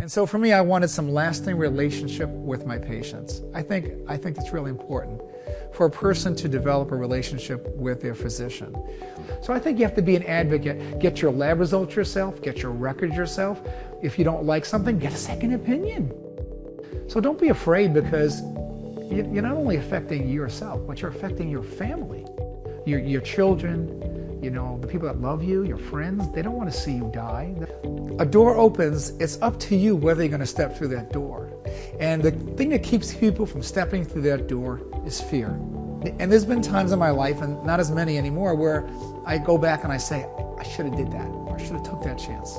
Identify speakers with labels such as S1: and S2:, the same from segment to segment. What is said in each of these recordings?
S1: And so for me, I wanted some lasting relationship with my patients. I think, I think that's really important for a person to develop a relationship with their physician. So I think you have to be an advocate. Get your lab results yourself, get your records yourself. If you don't like something, get a second opinion. So don't be afraid because you're not only affecting yourself, but you're affecting your family, your, your children, you know, the people that love you, your friends. They don't want to see you die. A door opens, it's up to you whether you're going to step through that door. And the thing that keeps people from stepping through that door is fear. And there's been times in my life, and not as many anymore, where I go back and I say, I should have did that, or I should have took that chance.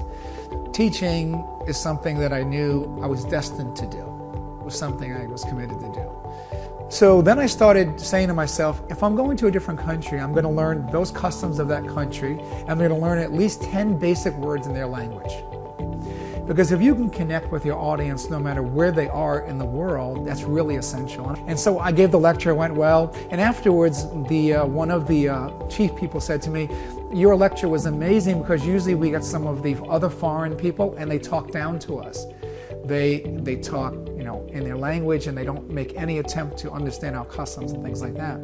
S1: Teaching is something that I knew I was destined to do. It was something I was committed to do. So then I started saying to myself, if I'm going to a different country, I'm going to learn those customs of that country. And I'm going to learn at least 10 basic words in their language. Because if you can connect with your audience no matter where they are in the world, that's really essential. And so I gave the lecture, it went well. And afterwards, the uh, one of the uh, chief people said to me, Your lecture was amazing because usually we get some of the other foreign people and they talk down to us. They, they talk you know, in their language and they don't make any attempt to understand our customs and things like that.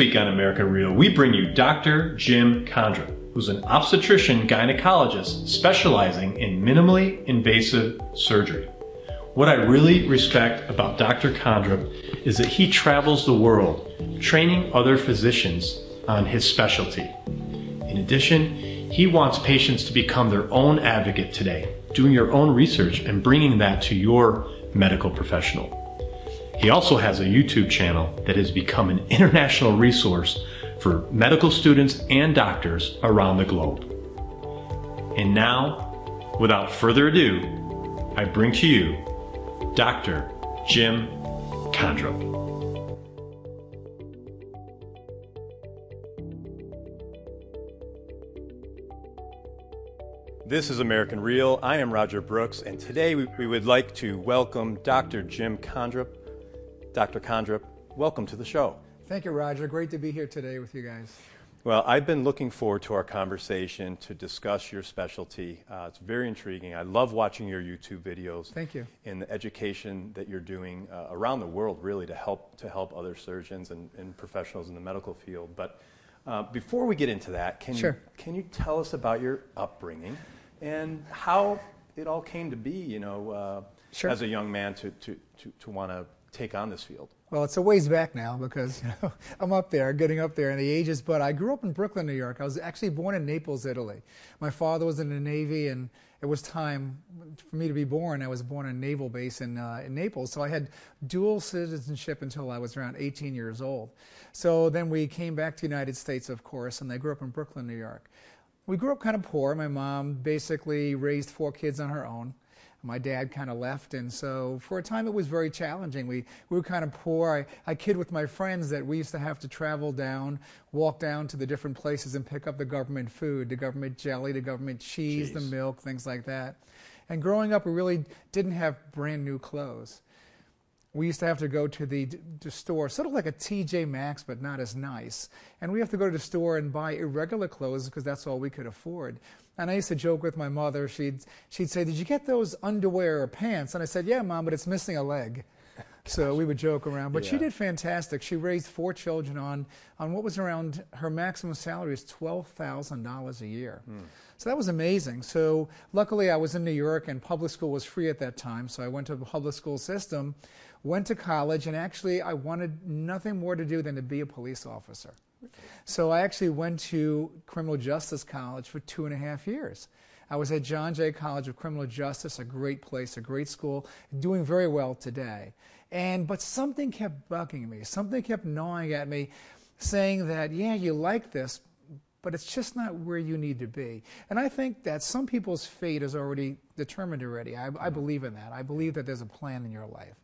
S2: Week on America Real, we bring you Dr. Jim Kondrup, who's an obstetrician gynecologist specializing in minimally invasive surgery. What I really respect about Dr. Kondrup is that he travels the world training other physicians on his specialty. In addition, he wants patients to become their own advocate today, doing your own research and bringing that to your medical professional. He also has a YouTube channel that has become an international resource for medical students and doctors around the globe. And now, without further ado, I bring to you Dr. Jim Kondrup. This is American Real. I am Roger Brooks, and today we, would like to welcome Dr. Jim Kondrup. Dr. Kondrup, welcome to the show.
S1: Thank you, Roger. Great to be here today with you guys.
S2: Well, I've been looking forward to our conversation to discuss your specialty. Uh, it's very intriguing. I love watching your YouTube videos.
S1: Thank you.
S2: And the education that you're doing uh, around the world, really, to help to help other surgeons and, and professionals in the medical field. But uh, before we get into that, can
S1: sure.
S2: you can you tell us about your upbringing and how it all came to be? You know, uh,
S1: sure.
S2: as a young man to to to, to want to take on this field?
S1: Well, it's a ways back now because you know, I'm up there, getting up there in the ages. But I grew up in Brooklyn, New York. I was actually born in Naples, Italy. My father was in the Navy, and it was time for me to be born. I was born on a naval base in, uh, in Naples, so I had dual citizenship until I was around 18 years old. So then we came back to the United States, of course, and I grew up in Brooklyn, New York. We grew up kind of poor. My mom basically raised four kids on her own. My dad kind of left, and so for a time it was very challenging. We, we were kind of poor. I, I kid with my friends that we used to have to travel down, walk down to the different places and pick up the government food, the government jelly, the government cheese,
S2: Jeez.
S1: the milk, things like that. And growing up, we really didn't have brand new clothes we used to have to go to the, the store, sort of like a TJ Maxx, but not as nice. And we have to go to the store and buy irregular clothes because that's all we could afford. And I used to joke with my mother. She'd, she'd say, Did you get those underwear or pants? And I said, Yeah, Mom, but it's missing a leg. So we would joke around. But yeah. she did fantastic. She raised four children on, on what was around her maximum salary is $12,000 a year. Mm. So that was amazing. So luckily I was in New York and public school was free at that time. So I went to the public school system, went to college, and actually I wanted nothing more to do than to be a police officer. So I actually went to criminal justice college for two and a half years. I was at John Jay College of Criminal Justice, a great place, a great school, doing very well today. And but something kept bugging me. Something kept gnawing at me, saying that, yeah, you like this, but it's just not where you need to be. And I think that some people's fate is already determined already. I, I mm. believe in that. I believe that there's a plan in your life.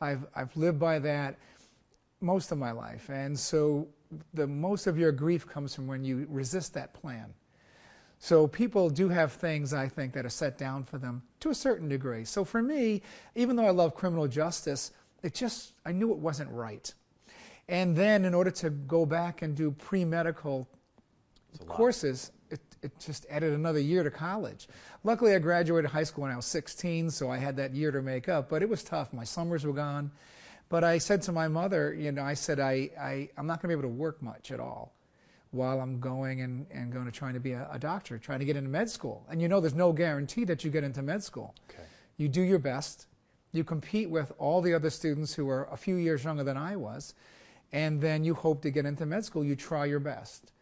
S1: I've, I've lived by that most of my life. And so the most of your grief comes from when you resist that plan. So people do have things I think that are set down for them to a certain degree. So for me, even though I love criminal justice, it just I knew it wasn't right. And then in order to go back and do pre-medical courses, it, just added another year to college. Luckily, I graduated high school when I was 16, so I had that year to make up, but it was tough. My summers were gone. But I said to my mother, you know, I said, I, I, I'm not going to be able to work much at all while I'm going and, and going to trying to be a, a, doctor, trying to get into med school. And you know there's no guarantee that you get into med school.
S2: Okay.
S1: You do your best. You compete with all the other students who are a few years younger than I was, and then you hope to get into med school. You try your best.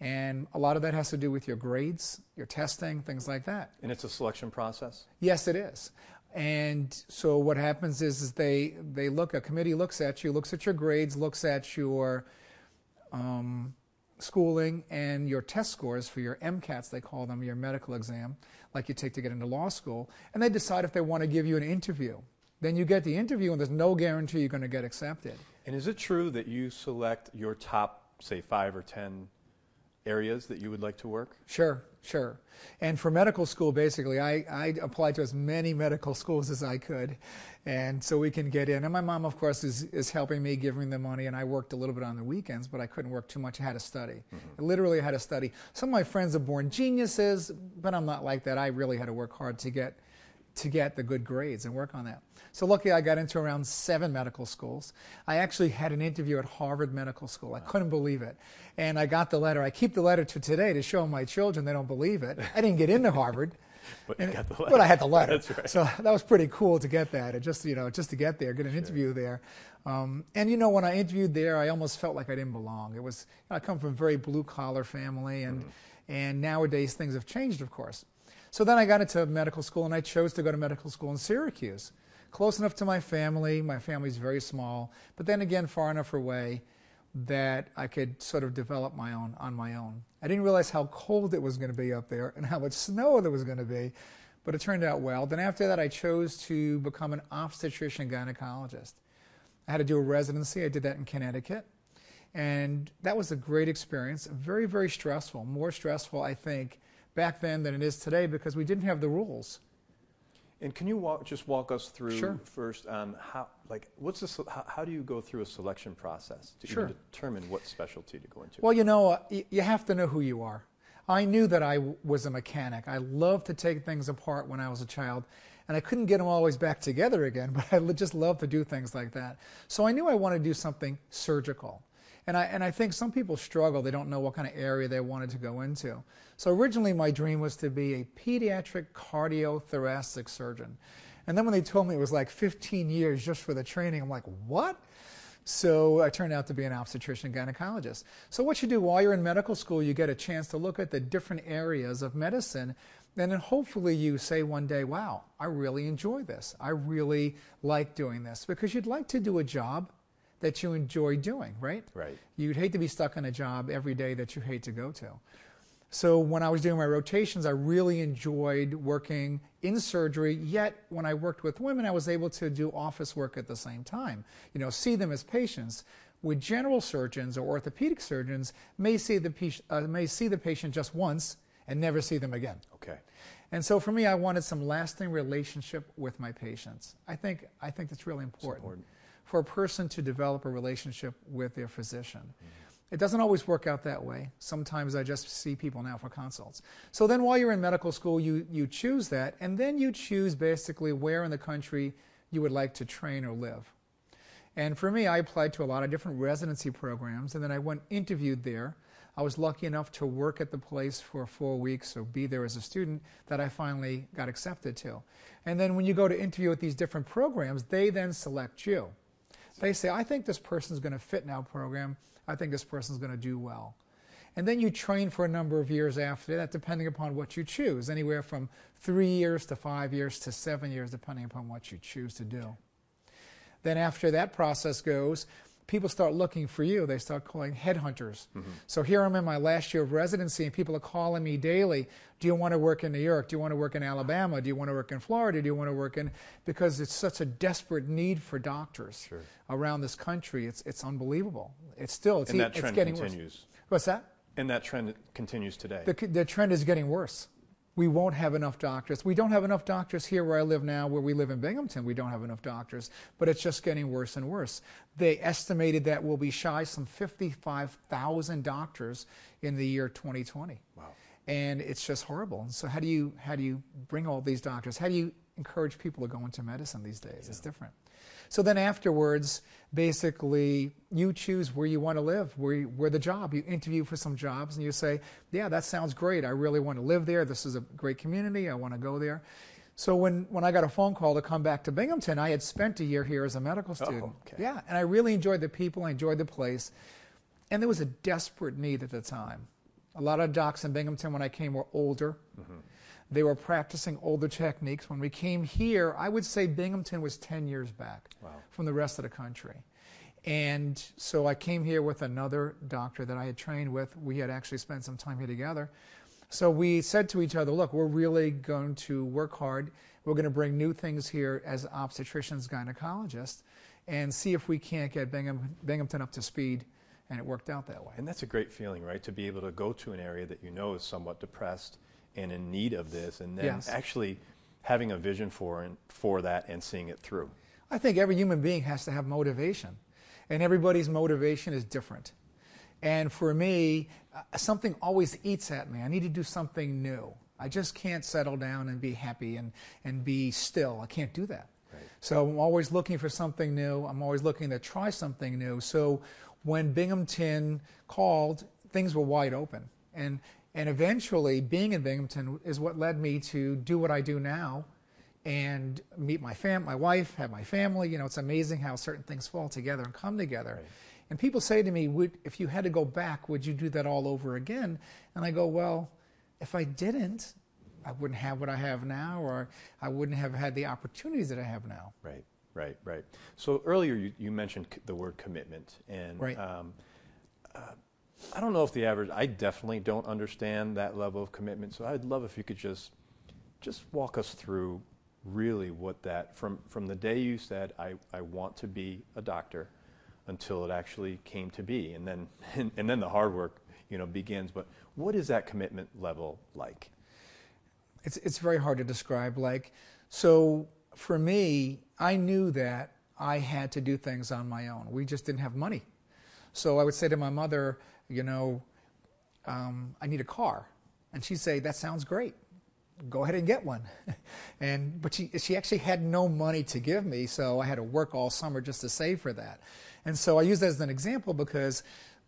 S1: And a lot of that has to do with your grades, your testing, things like that.
S2: And it's a selection process?
S1: Yes, it is. And so what happens is, is they, they look, a committee looks at you, looks at your grades, looks at your um, schooling and your test scores for your MCATs, they call them, your medical exam, like you take to get into law school, and they decide if they want to give you an interview. Then you get the interview, and there's no guarantee you're going to get accepted.
S2: And is it true that you select your top, say, five or ten areas that you would like to work?
S1: Sure, sure. And for medical school, basically, I, I applied to as many medical schools as I could, and so we can get in. And my mom, of course, is, is helping me, giving the money, and I worked a little bit on the weekends, but I couldn't work too much. I had to study. Mm-hmm. I literally had to study. Some of my friends are born geniuses, but I'm not like that. I really had to work hard to get to get the good grades and work on that. So luckily I got into around seven medical schools. I actually had an interview at Harvard Medical School. I couldn't believe it. And I got the letter. I keep the letter to today to show my children they don't believe it. I didn't get into Harvard.
S2: but, and,
S1: but, I had the letter.
S2: That's right.
S1: So that was pretty cool to get that. And just you know, just to get there, get an sure. interview there. Um, and you know, when I interviewed there, I almost felt like I didn't belong. It was you know, I come from a very blue collar family, and mm. and nowadays things have changed, of course. So then I got into medical school and I chose to go to medical school in Syracuse. Close enough to my family. My family's very small, but then again, far enough away that I could sort of develop my own on my own. I didn't realize how cold it was going to be up there and how much snow there was going to be, but it turned out well. Then after that, I chose to become an obstetrician gynecologist. I had to do a residency. I did that in Connecticut. And that was a great experience, very, very stressful, more stressful, I think, back then than it is today because we didn't have the rules.
S2: And can you walk, just walk us through
S1: sure.
S2: first on how, like, what's this, how, how, do you go through a selection process to
S1: sure.
S2: determine what specialty to go into?
S1: Well, you know, uh, you have to know who you are. I knew that I w- was a mechanic. I loved to take things apart when I was a child, and I couldn't get them always back together again, but I just loved to do things like that. So I knew I wanted to do something surgical. And I, and I think some people struggle. They don't know what kind of area they wanted to go into. So originally, my dream was to be a pediatric cardiothoracic surgeon. And then when they told me it was like 15 years just for the training, I'm like, what? So I turned out to be an obstetrician gynecologist. So what you do while you're in medical school, you get a chance to look at the different areas of medicine. And then hopefully you say one day, wow, I really enjoy this. I really like doing this because you'd like to do a job that you enjoy doing, right?
S2: Right.
S1: You'd hate to be stuck in a job every day that you hate to go to. So when I was doing my rotations, I really enjoyed working in surgery. Yet when I worked with women, I was able to do office work at the same time. You know, see them as patients. With general surgeons or orthopedic surgeons, may see the uh, may see the patient just once and never see them again.
S2: Okay.
S1: And so for me, I wanted some lasting relationship with my patients. I think I think that's really important, important. For a person to develop a relationship with their physician. Mm-hmm. It doesn't always work out that way. Sometimes I just see people now for consults. So then while you're in medical school, you, you choose that, and then you choose basically where in the country you would like to train or live. And for me, I applied to a lot of different residency programs, and then I went interviewed there. I was lucky enough to work at the place for four weeks or be there as a student that I finally got accepted to. And then when you go to interview at these different programs, they then select you. They say, I think this person's going to fit in our program. I think this person's going to do well. And then you train for a number of years after that, depending upon what you choose, anywhere from three years to five years to seven years, depending upon what you choose to do. Then, after that process goes, people start looking for you. They start calling headhunters. Mm-hmm. So here I'm in my last year of residency, and people are calling me daily. Do you want to work in New York? Do you want to work in Alabama? Do you want to work in Florida? Do you want to work in? Because it's such a desperate need for doctors
S2: sure.
S1: around this country. It's it's unbelievable. It's still it's,
S2: and that
S1: it's
S2: trend
S1: getting
S2: continues.
S1: worse. What's that?
S2: And that trend continues today.
S1: The, the trend is getting worse we won't have enough doctors. We don't have enough doctors here where I live now, where we live in Binghamton. We don't have enough doctors, but it's just getting worse and worse. They estimated that we'll be shy some 55,000 doctors in the year 2020.
S2: Wow.
S1: And it's just horrible. And so how do you how do you bring all these doctors? How do you encourage people to go into medicine these days? Yeah. It's different. So then afterwards, basically, you choose where you want to live, where, you, where the job. You interview for some jobs and you say, yeah, that sounds great. I really want to live there. This is a great community. I want to go there. So when, when I got a phone call to come back to Binghamton, I had spent a year here as a medical student.
S2: Oh, okay.
S1: Yeah, and I really enjoyed the people, I enjoyed the place. And there was a desperate need at the time. A lot of docs in Binghamton when I came were older. Mm-hmm. They were practicing older techniques. When we came here, I would say Binghamton was 10 years back
S2: wow.
S1: from the rest of the country. And so I came here with another doctor that I had trained with. We had actually spent some time here together. So we said to each other, look, we're really going to work hard. We're going to bring new things here as obstetricians, gynecologists, and see if we can't get Bingham, Binghamton up to speed. And it worked out that way.
S2: And that's a great feeling, right? To be able to go to an area that you know is somewhat depressed and in need of this, and then
S1: yes.
S2: actually having a vision for and for that and seeing it through.
S1: I think every human being has to have motivation, and everybody's motivation is different. And for me, uh, something always eats at me. I need to do something new. I just can't settle down and be happy and, and be still. I can't do that.
S2: Right.
S1: So I'm always looking for something new. I'm always looking to try something new. So when Binghamton called, things were wide open. And and eventually, being in Binghamton is what led me to do what I do now and meet my fam, my wife, have my family. You know, it's amazing how certain things fall together and come together.
S2: Right.
S1: And people say to me, would, if you had to go back, would you do that all over again? And I go, well, if I didn't, I wouldn't have what I have now, or I wouldn't have had the opportunities that I have now.
S2: Right, right, right. So earlier you, you mentioned the word commitment, and
S1: right.
S2: um, uh, I don't know if the average. I definitely don't understand that level of commitment. So I'd love if you could just just walk us through really what that from from the day you said I, I want to be a doctor until it actually came to be and then and, and then the hard work you know begins but what is that commitment level like
S1: it's it's very hard to describe like so for me I knew that I had to do things on my own we just didn't have money so I would say to my mother, you know, um, I need a car. And she'd say, that sounds great. Go ahead and get one. and, but she, she actually had no money to give me, so I had to work all summer just to save for that. And so I use that as an example because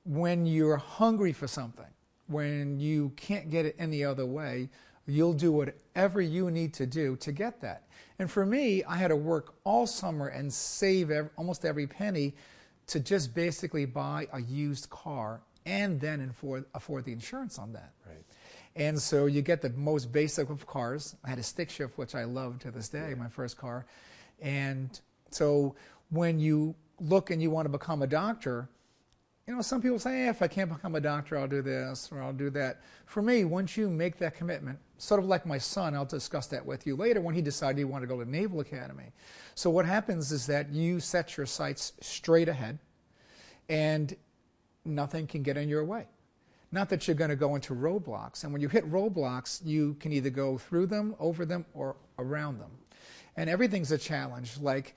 S1: when you're hungry for something, when you can't get it any other way, you'll do whatever you need to do to get that. And for me, I had to work all summer and save almost every penny to just basically buy a used car and then afford, afford the insurance on that.
S2: Right.
S1: And so you get the most basic of cars. I had a stick shift, which I love to this day, yeah. my first car. And so when you look and you want to become a doctor, you know, some people say, hey, if I can't become a doctor, I'll do this or I'll do that. For me, once you make that commitment, sort of like my son, I'll discuss that with you later when he decided he wanted to go to Naval Academy. So what happens is that you set your sights straight ahead and nothing can get in your way. Not that you're going to go into roadblocks. And when you hit roadblocks, you can either go through them, over them, or around them. And everything's a challenge. Like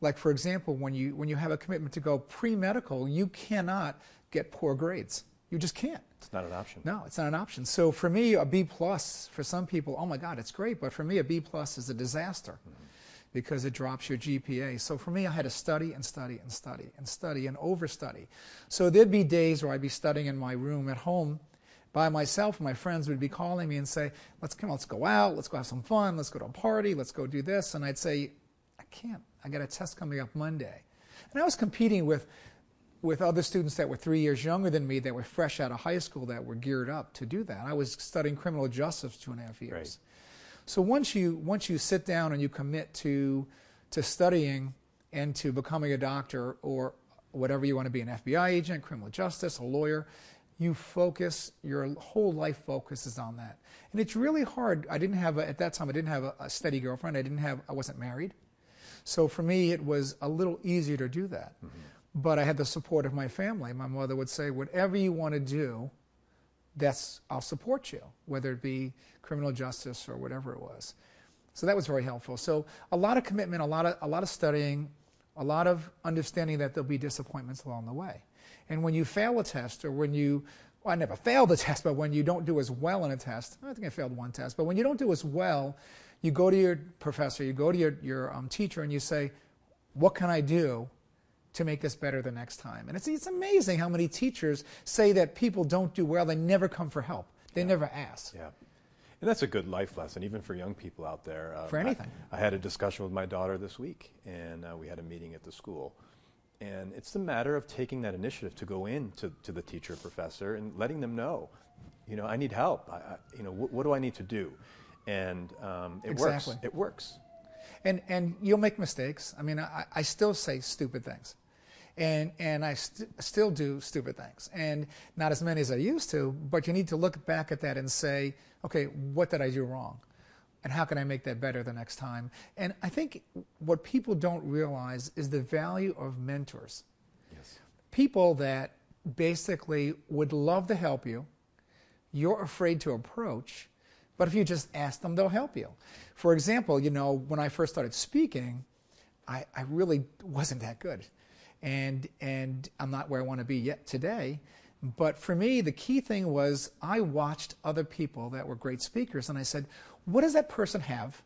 S1: like for example, when you when you have a commitment to go pre-medical, you cannot get poor grades. You just can't.
S2: It's not an option.
S1: No, it's not an option. So for me, a B plus for some people, oh my God, it's great. But for me, a B plus is a disaster. Mm-hmm because it drops your GPA. So for me, I had to study and study and study and study and overstudy. So there'd be days where I'd be studying in my room at home by myself. And My friends would be calling me and say, "Let's come, let's go out, let's go have some fun, let's go to a party, let's go do this." And I'd say, "I can't. I got a test coming up Monday." And I was competing with with other students that were three years younger than me that were fresh out of high school that were geared up to do that. I was studying criminal justice two and a half years. Right. So once you once you sit down and you commit to to studying and to becoming a doctor or whatever you want to be an FBI agent, criminal justice, a lawyer, you focus your whole life focuses on that. And it's really hard. I didn't have a, at that time I didn't have a, a steady girlfriend. I didn't have I wasn't married. So for me it was a little easier to do that. Mm-hmm. But I had the support of my family. My mother would say, "Whatever you want to do, that's I'll support you, whether it be criminal justice or whatever it was. So that was very helpful. So a lot of commitment, a lot of a lot of studying, a lot of understanding that there'll be disappointments along the way. And when you fail a test or when you well, I never failed a test, but when you don't do as well in a test, I think I failed one test, but when you don't do as well, you go to your professor, you go to your, your um, teacher, and you say, What can I do to make this better the next time. And it's, it's amazing how many teachers say that people don't do well, they never come for help, they yeah. never ask.
S2: Yeah. And that's a good life lesson, even for young people out there.
S1: Uh, for anything.
S2: I, I, had a discussion with my daughter this week, and uh, we had a meeting at the school. And it's the matter of taking that initiative to go in to, to the teacher, professor, and letting them know, you know, I need help. I, I you know, wh- what do I need to do? And um, it
S1: exactly.
S2: works. It works.
S1: And, and you'll make mistakes. I mean, I, I still say stupid things and and I st- still do stupid things, and not as many as I used to. But you need to look back at that and say, okay, what did I do wrong, and how can I make that better the next time? And I think what people don't realize is the value of mentors.
S2: Yes.
S1: People that basically would love to help you. You're afraid to approach, but if you just ask them, they'll help you. For example, you know, when I first started speaking, I, I really wasn't that good and and I'm not where I want to be yet today. But for me, the key thing was I watched other people that were great speakers, and I said, "What does that person have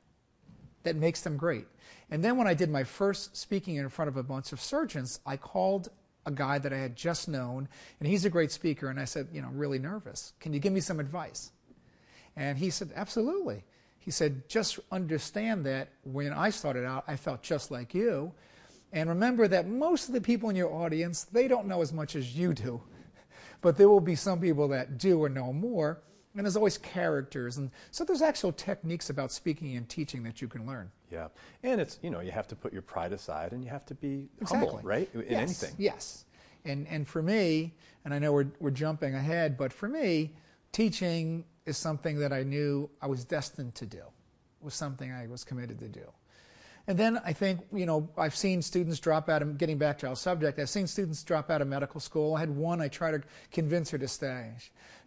S1: that makes them great?" And then when I did my first speaking in front of a bunch of surgeons, I called a guy that I had just known, and he's a great speaker, and I said, "You know, really nervous. Can you give me some advice?" And he said, "Absolutely." He said, "Just understand that when I started out, I felt just like you." And remember that most of the people in your audience, they don't know as much as you do. But there will be some people that do or know more. And there's always characters. And so there's actual techniques about speaking and teaching that you can learn.
S2: Yeah. And it's, you know, you have to put your pride aside and you have to be exactly. humble, right? In
S1: yes.
S2: anything.
S1: Yes. And, and for me, and I know we're, we're jumping ahead, but for me, teaching is something that I knew I was destined to do, it was something I was committed to do. And then I think, you know, I've seen students drop out of, getting back to our subject, I've seen students drop out of medical school. I had one, I tried to convince her to stay.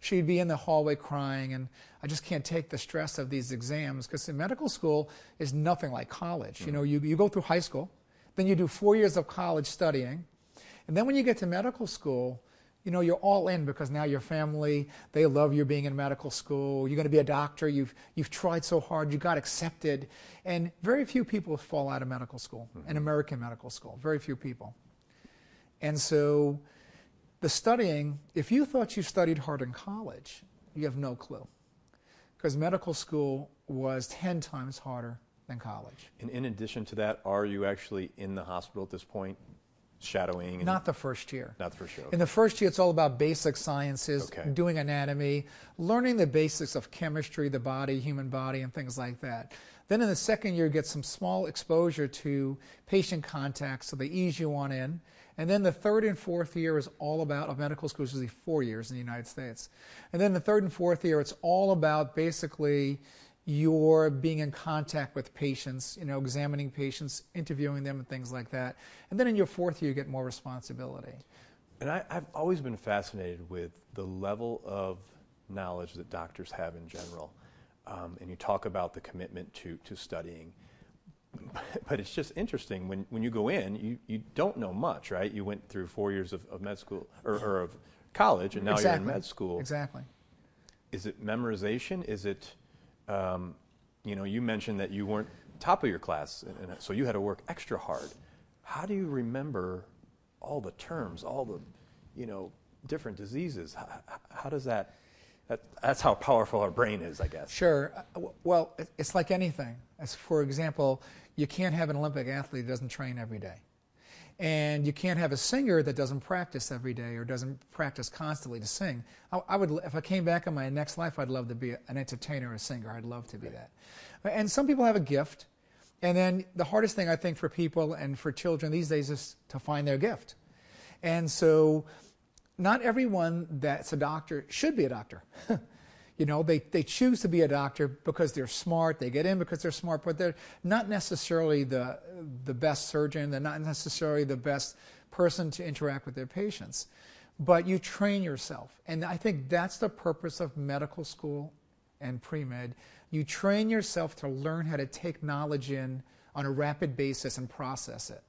S1: She'd be in the hallway crying, and I just can't take the stress of these exams because medical school is nothing like college. Mm-hmm. You know, you, you go through high school, then you do four years of college studying, and then when you get to medical school, you know, you're all in because now your family, they love you being in medical school. You're going to be a doctor. You've, you've tried so hard. You got accepted. And very few people fall out of medical school, mm-hmm. an American medical school. Very few people. And so the studying, if you thought you studied hard in college, you have no clue. Because medical school was 10 times harder than college.
S2: And in addition to that, are you actually in the hospital at this point shadowing? and-
S1: Not the first year.
S2: Not the first year.
S1: In the first year, it's all about basic sciences,
S2: Okay.
S1: doing anatomy, learning the basics of chemistry, the body, human body, and things like that. Then in the second year, you get some small exposure to patient contact, so they ease you on in. And then the third and fourth year is all about, of medical school is usually four years in the United States. And then the third and fourth year, it's all about basically your being in contact with patients, you know, examining patients, interviewing them, and things like that. And then in your fourth year, you get more responsibility.
S2: And I, I've always been fascinated with the level of knowledge that doctors have in general. Um, and you talk about the commitment to, to studying. But it's just interesting when, when you go in, you, you don't know much, right? You went through four years of, of med school or, or of college, and now you're in med school.
S1: Exactly.
S2: Is it memorization? Is it, um, you know, you mentioned that you weren't top of your class, and, and so you had to work extra hard. How do you remember all the terms, all the, you know, different diseases? How, how does that, that, that's how powerful our brain is, I guess.
S1: Sure. Uh, Well, it's like anything. As for example, you can't have an Olympic athlete that doesn't train every day. And you can't have a singer that doesn't practice every day or doesn't practice constantly to sing. I, I would, if I came back in my next life, I'd love to be an entertainer, a singer. I'd love to be that. And some people have a gift. And then the hardest thing I think for people and for children these days is to find their gift. And so not everyone that's a doctor should be a doctor. you know, they, they choose to be a doctor because they're smart, they get in because they're smart, but they're not necessarily the, the best surgeon, they're not necessarily the best person to interact with their patients. But you train yourself. And I think that's the purpose of medical school and pre med. You train yourself to learn how to take knowledge in on a rapid basis and process it.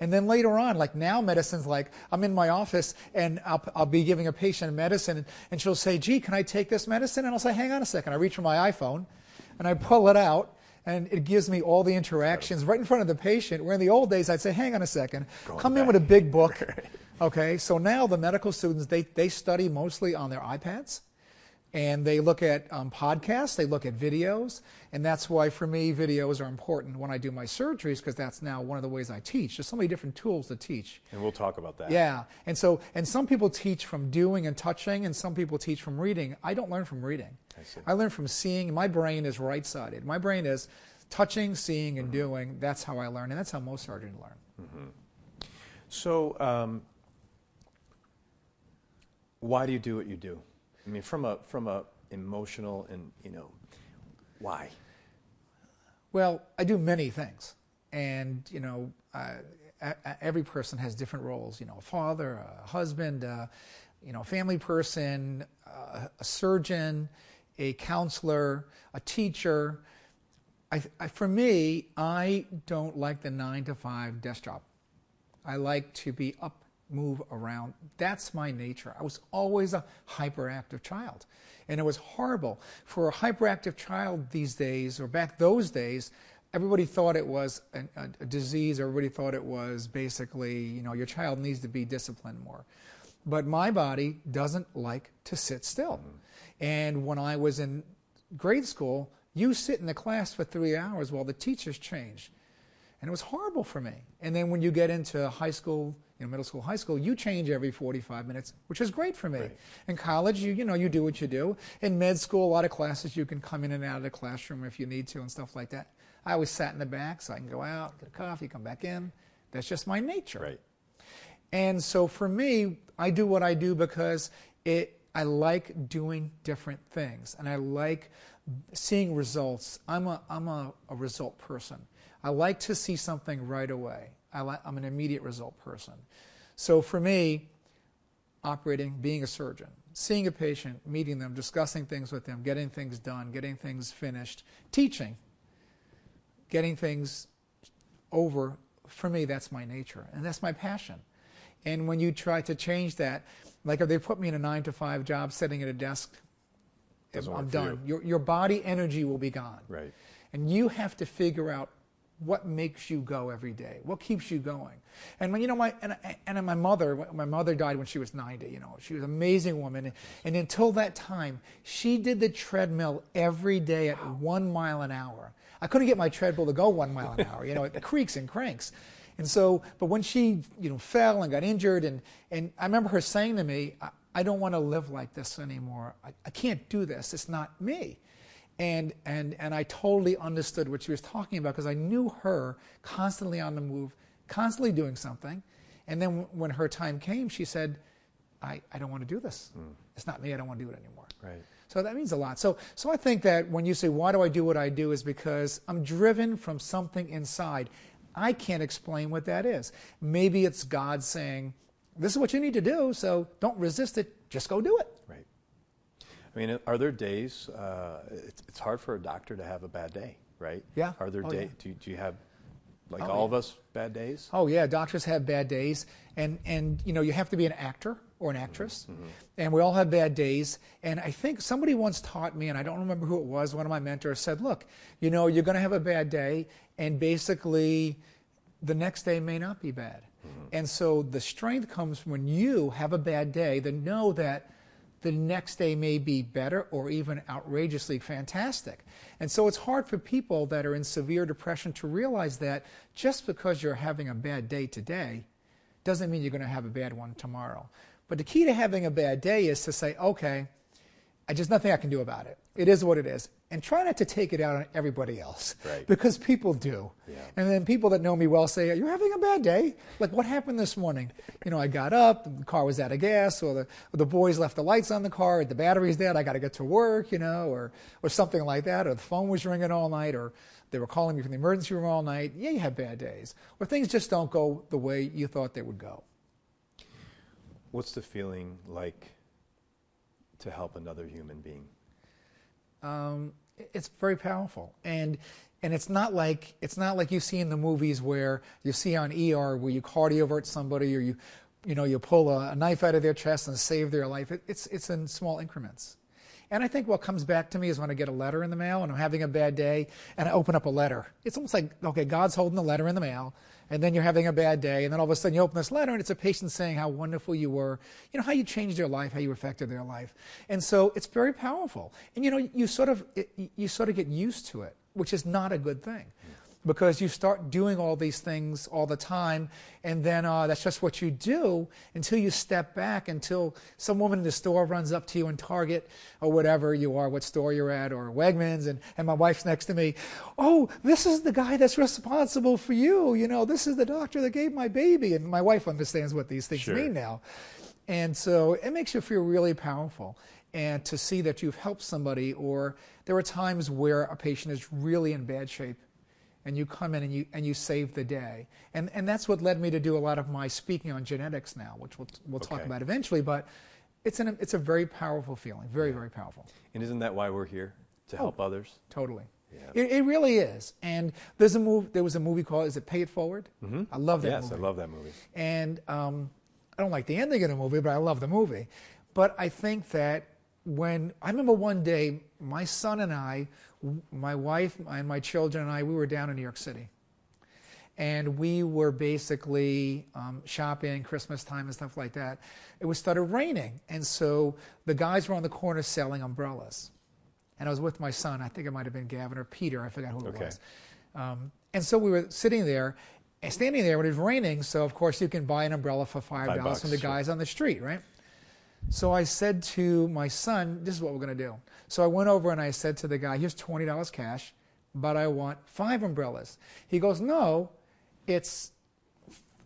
S1: And then later on, like now, medicine's like I'm in my office and I'll, I'll be giving a patient medicine, and, she'll say, Gee, can I take this medicine? And I'll say, Hang on a second. I reach for my iPhone and I pull it out, and it gives me all the interactions right in front of the patient. Where in the old days, I'd say, Hang on a second,
S2: Going
S1: come in with a big book. Okay, so now the medical students, they, they study mostly on their iPads and they look at um, podcasts, they look at videos, and that's why for me videos are important when I do my surgeries because that's now one of the ways I teach. There's so many different tools to teach.
S2: And we'll talk about that.
S1: Yeah, and so and some people teach from doing and touching, and some people teach from reading. I don't learn from reading.
S2: I see.
S1: I learn from seeing. My brain is right-sided. My brain is touching, seeing,
S2: Mm-hmm.
S1: and doing. That's how I learn, and that's how most surgeons learn.
S2: So, um, why do you do what you do? I mean, from a from a emotional and you know, why?
S1: Well, I do many things, and you know, every person has different roles. You know, a father, a husband, uh, you know, a family person, uh, a surgeon, a counselor, a teacher. I, I, for me, I don't like the nine to five desk job. I like to be up, move around. That's my nature. I was always a hyperactive child. And it was horrible. For a hyperactive child these days, or back those days, everybody thought it was an, a, a disease. Everybody thought it was basically, you know, your child needs to be disciplined more. But my body doesn't like to sit still. And when I was in grade school, you sit in the class for three hours while the teachers change. And it was horrible for me. And then when you get into high school, you know, middle school, high school, you change every 45 minutes, which is great for me.
S2: Right.
S1: In college, you, you know, you do what you do. In med school, a lot of classes, you can come in and out of the classroom if you need to and stuff like that. I always sat in the back so I can go out, get a coffee, come back in. That's just my nature.
S2: Right.
S1: And so for me, I do what I do because it I like doing different things and I like seeing results. I'm a I'm a, a result person. I like to see something right away. I'm an immediate result person. So for me, operating, being a surgeon, seeing a patient, meeting them, discussing things with them, getting things done, getting things finished, teaching, getting things over, for me, that's my nature and that's my passion. And when you try to change that, like if they put me in a nine to five job sitting at a desk,
S2: Doesn't
S1: I'm done.
S2: you.
S1: Your, your body energy will be gone.
S2: Right.
S1: And you have to figure out what makes you go every day, what keeps you going. And you know my and, and my mother, my mother died when she was 90. You know, she was an amazing woman, and until that time, she did the treadmill every day at one mile an hour. I couldn't get my treadmill to go one mile an hour. You know, it creaks and cranks. And so, but when she, you know, fell and got injured, and, and I remember her saying to me, I, I don't want to live like this anymore. I, I can't do this. It's not me. And, and, and I totally understood what she was talking about because I knew her constantly on the move, constantly doing something. And then when her time came, she said, I, I don't want to do this. Mm. It's not me. I don't want to do it anymore.
S2: Right.
S1: So that means a lot. So, so I think that when you say, why do I do what I do, is because I'm driven from something inside. I can't explain what that is. Maybe it's God saying, this is what you need to do, so don't resist it, just go do it.
S2: Right. I mean, are there days, uh, it's, it's, hard for a doctor to have a bad day, right?
S1: Yeah.
S2: Are there
S1: oh,
S2: days,
S1: yeah.
S2: do, do you have like
S1: oh,
S2: all
S1: yeah.
S2: of us bad days
S1: oh yeah doctors have bad days and and you know you have to be an actor or an actress mm-hmm. and we all have bad days and i think somebody once taught me and i don't remember who it was one of my mentors said look you know you're going to have a bad day and basically the next day may not be bad mm-hmm. and so the strength comes when you have a bad day to know that the next day may be better or even outrageously fantastic. And so it's hard for people that are in severe depression to realize that just because you're having a bad day today doesn't mean you're going to have a bad one tomorrow. But the key to having a bad day is to say, okay, I, there's nothing I can do about it. It is what it is. And try not to take it out on everybody else.
S2: Right.
S1: Because people do.
S2: Yeah.
S1: And then people that know me well say, You're having a bad day? Like, what happened this morning? You know, I got up, the car was out of gas, or the, or the boys left the lights on the car, the battery's dead, I got to get to work, you know, or, or something like that, or the phone was ringing all night, or they were calling me from the emergency room all night. Yeah, you have bad days. Or things just don't go the way you thought they would go.
S2: What's the feeling like to help another human being?
S1: Um, it's very powerful, and and it's not like it's not like you see in the movies where you see on ER where you cardiovert somebody or you you know you pull a, a knife out of their chest and save their life. It, it's it's in small increments. And I think what comes back to me is when I get a letter in the mail and I'm having a bad day and I open up a letter. It's almost like, okay, God's holding the letter in the mail and then you're having a bad day and then all of a sudden you open this letter and it's a patient saying how wonderful you were, you know, how you changed their life, how you affected their life. And so it's very powerful. And you know, you sort of, it, you sort of get used to it, which is not a good thing because you start doing all these things all the time, and then uh, that's just what you do until you step back, until some woman in the store runs up to you in Target or whatever you are, what store you're at, or Wegmans, and, and my wife's next to me. Oh, this is the guy that's responsible for you. You know, this is the doctor that gave my baby. And my wife understands what these things
S2: sure.
S1: mean now. And so it makes you feel really powerful and to see that you've helped somebody, or there are times where a patient is really in bad shape and you come in and you and you save the day. And and that's what led me to do a lot of my speaking on genetics now, which we'll we'll talk about eventually. But it's an it's a very powerful feeling, very very powerful,
S2: And isn't that why we're here? To help others?
S1: totally.
S2: Yeah.
S1: It, it really is. And there's a move. There was a movie called "Is It Pay It Forward?"
S2: Mm-hmm.
S1: I love that
S2: yes,
S1: movie.
S2: I love that movie.
S1: And um, I don't like the ending of the movie, but I love the movie. But I think that when I remember one day, my son and I, my wife and my children and I, we were down in New York City. And we were basically um, shopping, Christmas time and stuff like that. It was started raining. And so the guys were on the corner selling umbrellas. And I was with my son. I think it might have been Gavin or Peter. I forgot who it
S2: Okay.
S1: was. Um, and so we were sitting there, and standing there when it was raining. So of course you can buy an umbrella for five
S2: Five
S1: dollars
S2: bucks,
S1: from the
S2: sure.
S1: guys on the street, right? So I said to my son, "This is what we're going to do." So I went over and I said to the guy, "Here's twenty dollars cash, but I want five umbrellas." He goes, "No, it's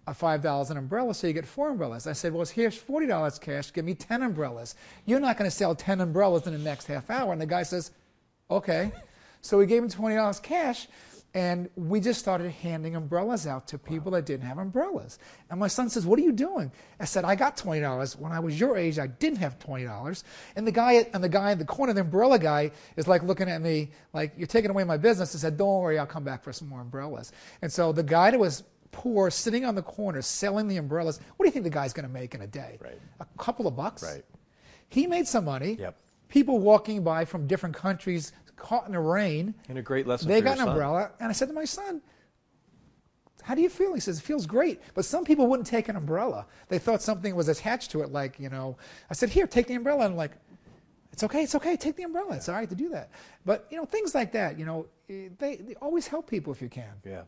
S1: a five dollars an umbrella, so you get four umbrellas." I said, "Well, here's forty dollars cash. Give me ten umbrellas. You're not going to sell ten umbrellas in the next half hour." And the guy says, "Okay." So we gave him twenty dollars cash. And we just started handing umbrellas out to people that didn't have umbrellas. And my son says, "What are you doing?" I said, "I got twenty dollars. When I was your age, I didn't have twenty dollars." And the guy and the guy in the corner, the umbrella guy, is like looking at me like, "You're taking away my business." I said, "Don't worry, I'll come back for some more umbrellas." And so the guy that was poor, sitting on the corner selling the umbrellas, what do you think the guy's going to make in a day?
S2: Right.
S1: A couple of bucks.
S2: Right.
S1: He made some money.
S2: Yep.
S1: People walking by from different countries, caught in the rain.
S2: And a great lesson
S1: They got an
S2: son.
S1: umbrella, and I said to my son, "How do you feel?" He says, "It feels great." But some people wouldn't take an umbrella; they thought something was attached to it, like you know. I said, "Here, take the umbrella." And I'm like, It's okay. It's okay. Take the umbrella. It's all right to do that. But you know, things like that. You know, they, they always help people if you can.
S2: Yeah,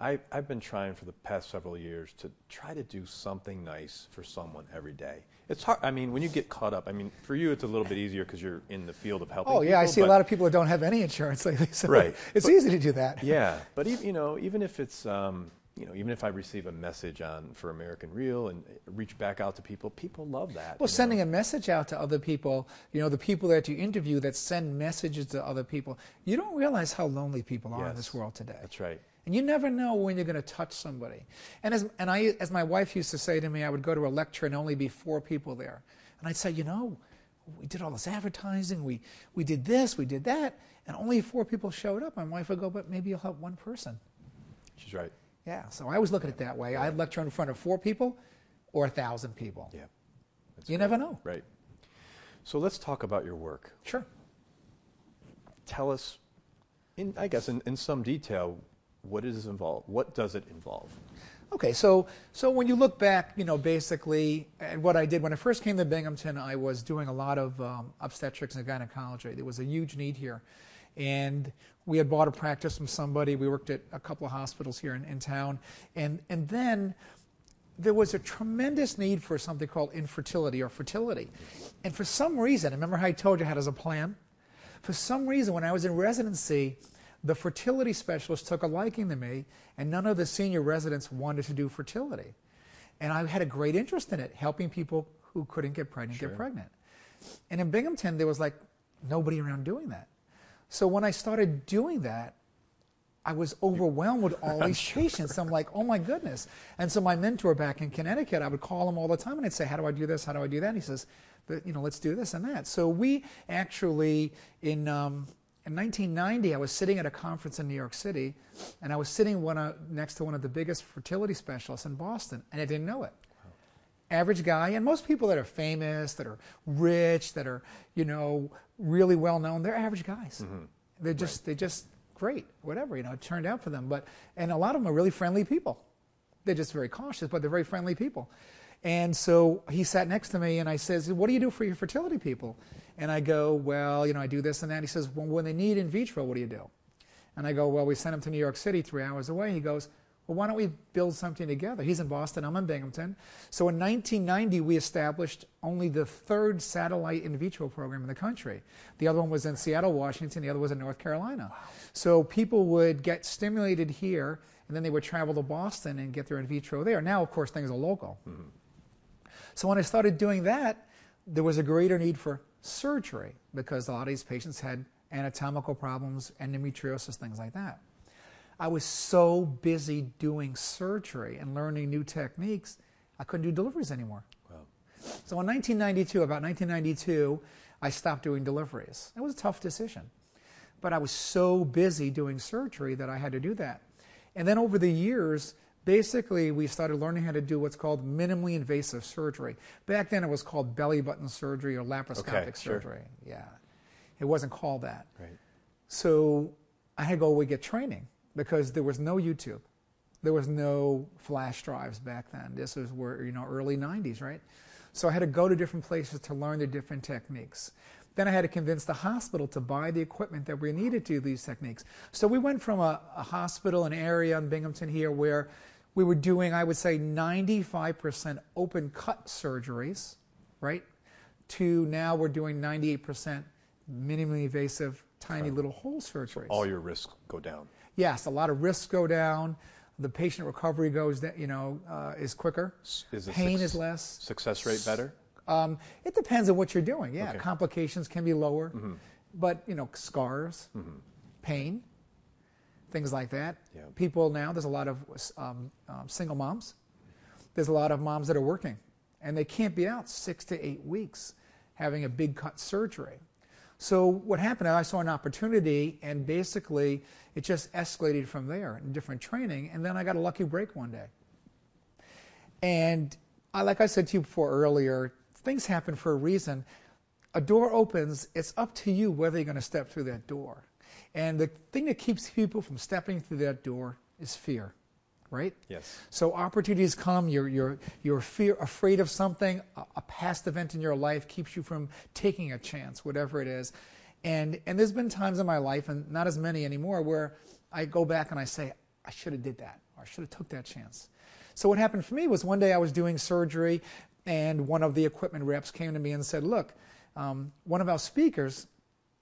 S2: I, I've been trying for the past several years to try to do something nice for someone every day. It's hard. I mean, when you get caught up, I mean, for you it's a little bit easier because you're in the field of helping.
S1: Oh yeah, I
S2: people,
S1: see a lot of people that don't have any insurance lately. So
S2: Right.
S1: It's
S2: But-
S1: easy to do that.
S2: Yeah, but even, you know, even if it's um, you know, even if I receive a message on for American Real and reach back out to people, people love that.
S1: Well, sending
S2: know?
S1: a message out to other people, you know, the people that you interview that send messages to other people, you don't realize how lonely people are in this world today.
S2: That's right.
S1: And you never know when you're going to touch somebody. And as, and I, as my wife used to say to me, I would go to a lecture and only be four people there. And I'd say, you know, we did all this advertising, we, we did this, we did that, and only four people showed up. My wife would go, but maybe you'll help one person.
S2: She's right.
S1: Yeah, so I always look at it that way. I'd lecture in front of four people or a thousand people.
S2: Yeah. That's
S1: You
S2: great.
S1: never know.
S2: Right. So let's talk about your work.
S1: Sure.
S2: Tell us, in I guess in, in some detail, what is involved. What does it involve?
S1: Okay, so so when you look back, you know, basically at what I did when I first came to Binghamton, I was doing a lot of um, obstetrics and gynecology. There was a huge need here, and we had bought a practice from somebody. We worked at a couple of hospitals here in, in town, and and then there was a tremendous need for something called infertility or fertility, and for some reason, remember how I told you how there's a plan. For some reason, when I was in residency, the fertility specialist took a liking to me, and none of the senior residents wanted to do fertility. And I had a great interest in it, helping people who couldn't get pregnant
S2: Sure.
S1: get pregnant. And in Binghamton, there was like nobody around doing that. So when I started doing that, I was overwhelmed with all these patients. I'm like, oh my goodness. And so my mentor back in Connecticut, I would call him all the time and I'd say, how do I do this? How do I do that? And he says, "But, you know, let's do this and that. So we actually, in, um, in 1990, I was sitting at a conference in New York City and I was sitting one, uh, next to one of the biggest fertility specialists in Boston and I didn't know it. Average guy and most people that are famous that are rich that are you know really well known they're average guys. They're just they're just great whatever you know it turned out for them but and a lot of them are really friendly people. They're just very cautious but they're very friendly people. And so he sat next to me and i says what do you do for your fertility people and i go well you know i do this and that he says well when they need in vitro what do you do and I go, well, we sent him to New York City three hours away. He goes, well, why don't we build something together? He's in Boston, I'm in Binghamton. So in 1990, we established only the third satellite in vitro program in the country. The other one was in Seattle, Washington. The other was in North Carolina. So people would get stimulated here, and then they would travel to Boston and get their in vitro there. Now, of course, things are local. Mm-hmm. So when I started doing that, there was a greater need for surgery because a lot of these patients had anatomical problems, endometriosis, things like that. I was so busy doing surgery and learning new techniques, I couldn't do deliveries anymore.
S2: Well,
S1: So in 1992, about 1992, I stopped doing deliveries. It was a tough decision. But I was so busy doing surgery that I had to do that. And then over the years, basically, we started learning how to do what's called minimally invasive surgery. Back then, it was called belly button surgery or laparoscopic
S2: Okay, sure.
S1: surgery. Yeah. It wasn't called that.
S2: right.
S1: So I had to go away get training because there was no YouTube. There was no flash drives back then. This was where, you know, early 90s, right? So I had to go to different places to learn the different techniques. Then I had to convince the hospital to buy the equipment that we needed to do these techniques. So we went from a, a hospital, an area in Binghamton here where we were doing, I would say, 95% open cut surgeries, right? To now we're doing 98% minimally invasive, tiny little hole surgeries.
S2: All your risks go down.
S1: Yes, a lot of risks go down. The patient recovery goes, you know, uh, is quicker.
S2: Is the
S1: Pain
S2: suc-
S1: is less.
S2: Success rate better?
S1: Um, it depends on what you're doing. Yeah,
S2: Okay.
S1: complications can be lower, but you know, scars, pain, things like that.
S2: Yeah.
S1: People now, there's a lot of um, um, single moms. There's a lot of moms that are working, and they can't be out six to eight weeks having a big cut surgery. So what happened? I saw an opportunity, and basically, it just escalated from there in different training. And then I got a lucky break one day. And I, like I said to you before earlier, things happen for a reason. A door opens, it's up to you whether you're going to step through that door. And the thing that keeps people from stepping through that door is fear. right?
S2: Yes.
S1: So opportunities come. You're you're you're fear, afraid of something. A, a past event in your life keeps you from taking a chance, whatever it is. And and there's been times in my life, and not as many anymore, where I go back and I say, I should have did that, or I should have took that chance. So what happened for me was one day I was doing surgery, and one of the equipment reps came to me and said, Look, um, one of our speakers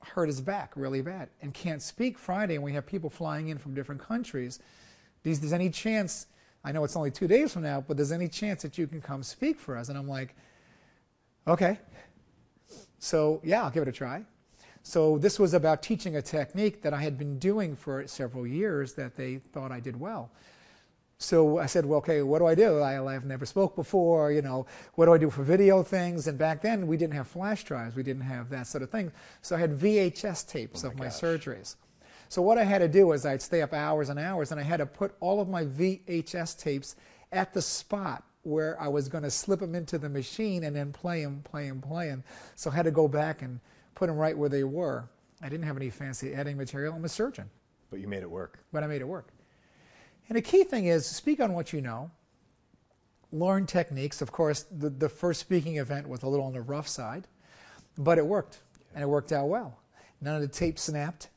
S1: hurt his back really bad and can't speak Friday, and we have people flying in from different countries. Is there any chance? I know it's only two days from now, but there's any chance that you can come speak for us? And I'm like, okay. So yeah, I'll give it a try. So this was about teaching a technique that I had been doing for several years that they thought I did well. So I said, well, okay, what do I do? I, have never spoke before, you know, what do I do for video things? And back then we didn't have flash drives, we didn't have that sort of thing. So I had VHS tapes
S2: oh my
S1: of my
S2: gosh.
S1: surgeries. So what I had to do is I'd stay up hours and hours and I had to put all of my VHS tapes at the spot where I was going to slip them into the machine and then play them, play them, play them. So I had to go back and put them right where they were. I didn't have any fancy editing material. I'm a surgeon.
S2: But you made it work.
S1: But I made it work. And the key thing is speak on what you know, learn techniques. Of course, the, the first speaking event was a little on the rough side, but it worked, and it worked out well. None of the tape snapped.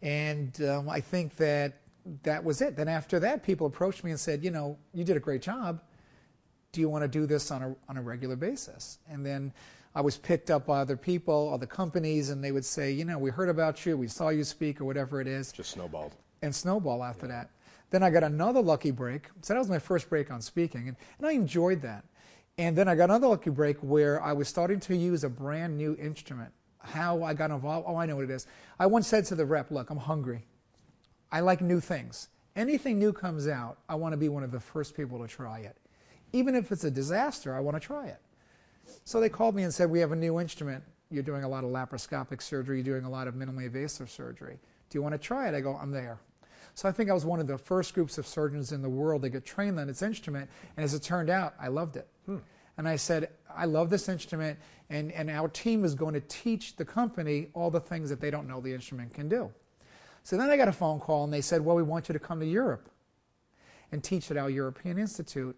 S1: And um, I think that that was it. Then after that, people approached me and said, you know, you did a great job. Do you want to do this on a, on a regular basis? And then I was picked up by other people, other companies, and they would say, you know, we heard about you, we saw you speak, or whatever it is.
S2: Just snowballed.
S1: And snowball after yeah. that. Then I got another lucky break. So that was my first break on speaking, and, and I enjoyed that. And then I got another lucky break where I was starting to use a brand new instrument. How I got involved, oh, I know what it is. I once said to the rep, look, I'm hungry. I like new things. Anything new comes out, I want to be one of the first people to try it. Even if it's a disaster, I want to try it. So they called me and said, we have a new instrument. You're doing a lot of laparoscopic surgery, you're doing a lot of minimally invasive surgery. Do you want to try it? I go, I'm there. So I think I was one of the first groups of surgeons in the world to get trained on its instrument. And as it turned out, I loved it. Hmm. And I said, I love this instrument, and, and our team is going to teach the company all the things that they don't know the instrument can do. So then I got a phone call, and they said, Well, we want you to come to Europe and teach at our European Institute.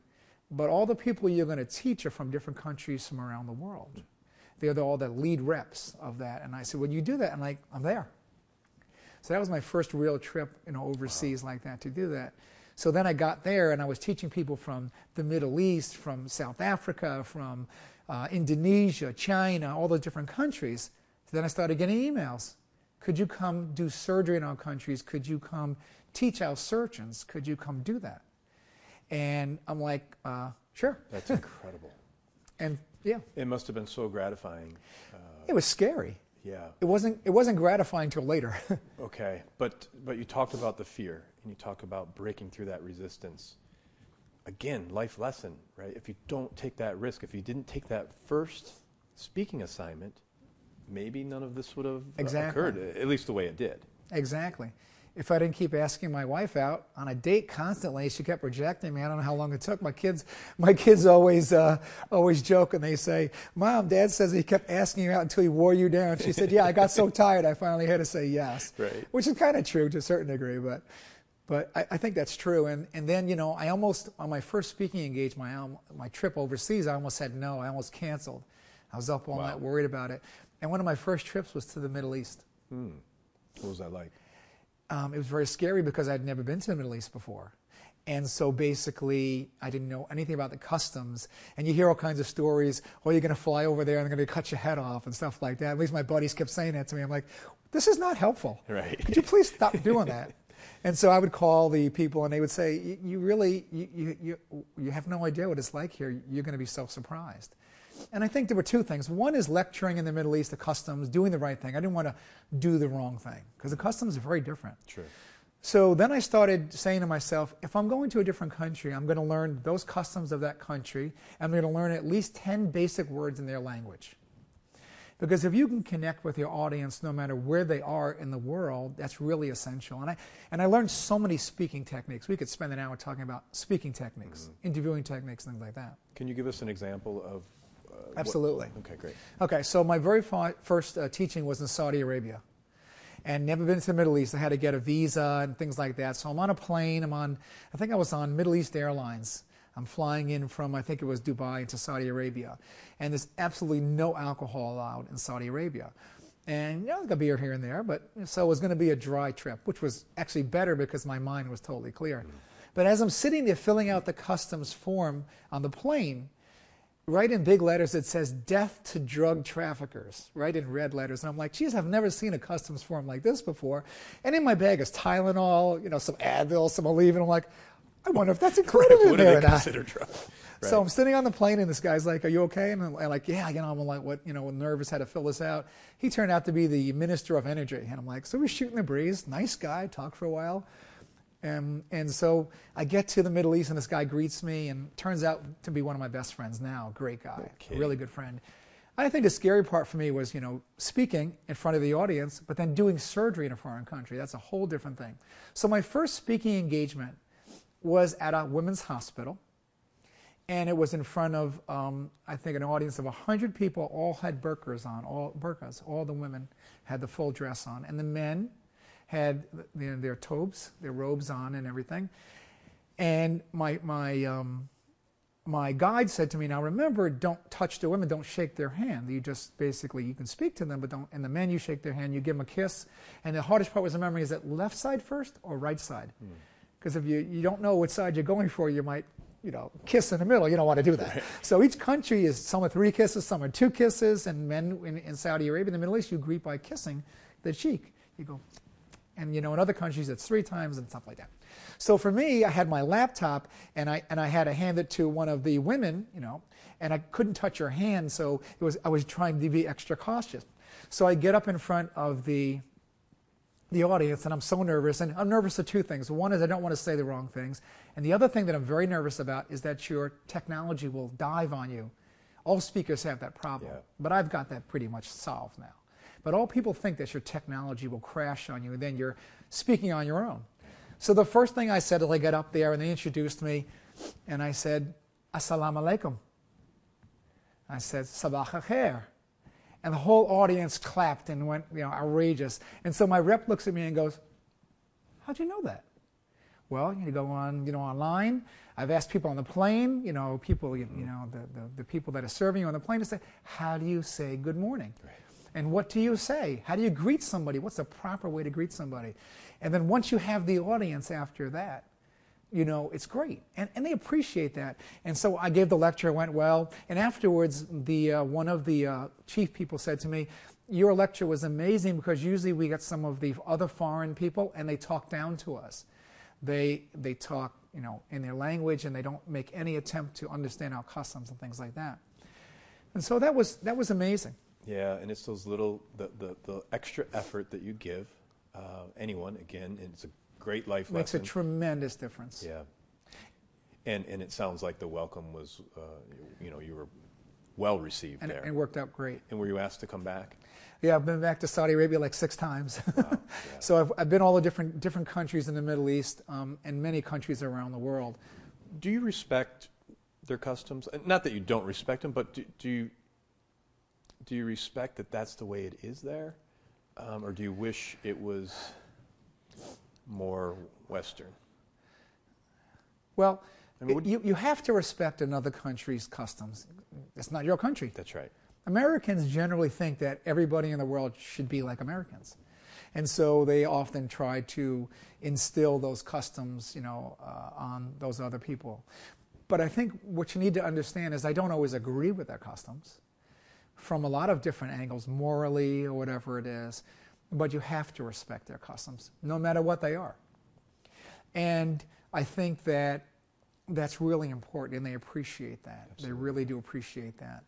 S1: But all the people you're going to teach are from different countries from around the world. They're the, all the lead reps of that. And I said, Well, you do that? And I'm like, I'm there. So that was my first real trip, you know, overseas wow. like that to do that. So then I got there and I was teaching people from the Middle East, from South Africa, from uh, Indonesia, China, all those different countries. So then I started getting emails. Could you come do surgery in our countries? Could you come teach our surgeons? Could you come do that? And I'm like, uh, sure.
S2: That's incredible.
S1: and yeah.
S2: It must have been so gratifying.
S1: Uh, it was scary.
S2: Yeah.
S1: It wasn't it wasn't gratifying till later.
S2: okay. But but you talked about the fear and you talk about breaking through that resistance. Again, life lesson, right? If you don't take that risk, if you didn't take that first speaking assignment, maybe none of this would have uh,
S1: exactly.
S2: occurred, at least the way it did.
S1: Exactly if I didn't keep asking my wife out on a date constantly, she kept rejecting me. I don't know how long it took. My kids, my kids always, uh, always joke and they say, "Mom, Dad says he kept asking you out until he wore you down." She said, "Yeah, I got so tired, I finally had to say yes."
S2: Right.
S1: Which is kind of true to a certain degree, but. But I, I, think that's true. And, and then, you know, I almost, on my first speaking engagement, my, my trip overseas, I almost said no. I almost canceled. I was up all wow. night worried about it. And one of my first trips was to the Middle East.
S2: Hmm. What was that like?
S1: Um, it was very scary because I'd never been to the Middle East before. And so basically, I didn't know anything about the customs. And you hear all kinds of stories. Oh, you're going to fly over there and they're going to cut your head off and stuff like that. At least my buddies kept saying that to me. I'm like, this is not helpful.
S2: Right.
S1: Could you please stop doing that? And so I would call the people and they would say, you really, you, you, you have no idea what it's like here. You're going to be so surprised. And I think there were two things. One is lecturing in the Middle East, the customs, doing the right thing. I didn't want to do the wrong thing because the customs are very different.
S2: Sure.
S1: So then I started saying to myself, if I'm going to a different country, I'm going to learn those customs of that country. And I'm going to learn at least 10 basic words in their language. Because if you can connect with your audience no matter where they are in the world, that's really essential. And I, and I learned so many speaking techniques. We could spend an hour talking about speaking techniques, mm-hmm. interviewing techniques, things like that.
S2: Can you give us an example of
S1: Absolutely.
S2: What? Okay, great.
S1: Okay, so my very first uh, teaching was in Saudi Arabia. and never been to the Middle East. I had to get a visa and things like that. So I'm on a plane. I'm on, I think I was on Middle East Airlines. I'm flying in from, I think it was Dubai to Saudi Arabia. And there's absolutely no alcohol allowed in Saudi Arabia. And, you know, there's a beer here and there, but so it was going to be a dry trip, which was actually better because my mind was totally clear. Mm. But as I'm sitting there filling out the customs form on the plane, right in big letters it says death to drug traffickers, right in red letters. And I'm like, geez, I've never seen a customs form like this before. And in my bag is Tylenol, you know, some Advil, some Aleve. And I'm like, I wonder if that's included
S2: right.
S1: in there.
S2: What do they consider drug?
S1: Right. So I'm sitting on the plane, and this guy's like, "Are you okay?" And I'm like, "Yeah." You know, I'm like, "What?" You know, nervous, had to fill this out. He turned out to be the minister of energy, and I'm like, "So we're shooting the breeze. Nice guy. Talked for a while." And, and so I get to the Middle East, and this guy greets me, and turns out to be one of my best friends now. Great guy, okay. really good friend. I think the scary part for me was, you know, speaking in front of the audience, but then doing surgery in a foreign country. That's a whole different thing. So my first speaking engagement was at a women's hospital, and it was in front of, um, I think, an audience of 100 people. All had burkas on, all burqas. All the women had the full dress on, and the men had you know, their tobes, their robes on and everything. And my, my, um, my guide said to me, now remember, don't touch the women, don't shake their hand. You just basically, you can speak to them, but don't, and the men, you shake their hand, you give them a kiss. And the hardest part was remembering, is it left side first or right side? Because hmm. mm. if you, you don't know which side you're going for, you might, you know, kiss in the middle. You don't want to do that. Right. So each country is, some are three kisses, some are two kisses, and men in, in Saudi Arabia, in the Middle East, you greet by kissing the cheek. You go, and you know, in other countries it's three times and stuff like that. So for me, I had my laptop and I and I had to hand it to one of the women, you know, and I couldn't touch her hand, so it was I was trying to be extra cautious. So I get up in front of the the audience and I'm so nervous and I'm nervous of two things. One is I don't want to say the wrong things, and the other thing that I'm very nervous about is that your technology will dive on you. All speakers have that problem, yeah. but I've got that pretty much solved now. But all people think that your technology will crash on you, and then you're speaking on your own. So the first thing I said as I got up there, and they introduced me, and I said, Assalamu alaikum. I said, Sabah khair. And the whole audience clapped and went, you know, outrageous. And so my rep looks at me and goes, How'd you know that? Well, you go on, you know, online. I've asked people on the plane, you know, people, you, you know, the, the, the, people that are serving you on the plane to say, how do you say good morning? Right. And what do you say? How do you greet somebody? What's the proper way to greet somebody? And then once you have the audience after that, you know, it's great. And, and they appreciate that. And so I gave the lecture, it went well. And afterwards, the, uh, one of the uh, chief people said to me, Your lecture was amazing because usually we get some of the other foreign people and they talk down to us. They, they talk, you know, in their language and they don't make any attempt to understand our customs and things like that. And so that was, that was amazing.
S2: Yeah, and it's those little the the, the extra effort that you give uh, anyone. Again, it's a great life
S1: Makes
S2: lesson.
S1: Makes a tremendous difference.
S2: Yeah, and and it sounds like the welcome was, uh, you know, you were well received
S1: and
S2: there.
S1: And it worked out great.
S2: And were you asked to come back?
S1: Yeah, I've been back to Saudi Arabia like six times. Wow, yeah. so I've, I've been all the different different countries in the Middle East um, and many countries around the world.
S2: Do you respect their customs? Not that you don't respect them, but do, do you do you respect that that's the way it is there, um, or do you wish it was more Western?
S1: Well, I mean, you, you have to respect another country's customs. It's not your country.
S2: That's right.
S1: Americans generally think that everybody in the world should be like Americans. And so they often try to instill those customs, you know, uh, on those other people. But I think what you need to understand is I don't always agree with their customs from a lot of different angles, morally or whatever it is, but you have to respect their customs, no matter what they are. And I think that that's really important, and they appreciate that. Absolutely. They really do appreciate that.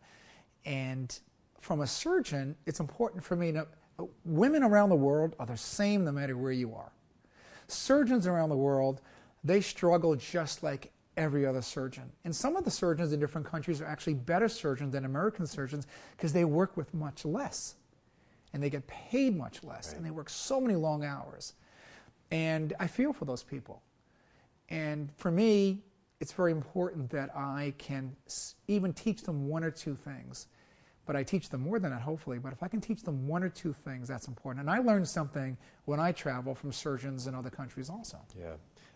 S1: And from a surgeon, it's important for me to. Women around the world are the same no matter where you are. Surgeons around the world, they struggle just like every other surgeon. And some of the surgeons in different countries are actually better surgeons than American surgeons because they work with much less and they get paid much less right. and they work so many long hours. And I feel for those people. And for me, it's very important that I can even teach them one or two things. but I teach them more than that, hopefully. But if I can teach them one or two things, that's important. And I learned something when I travel from surgeons in other countries also.
S2: Yeah.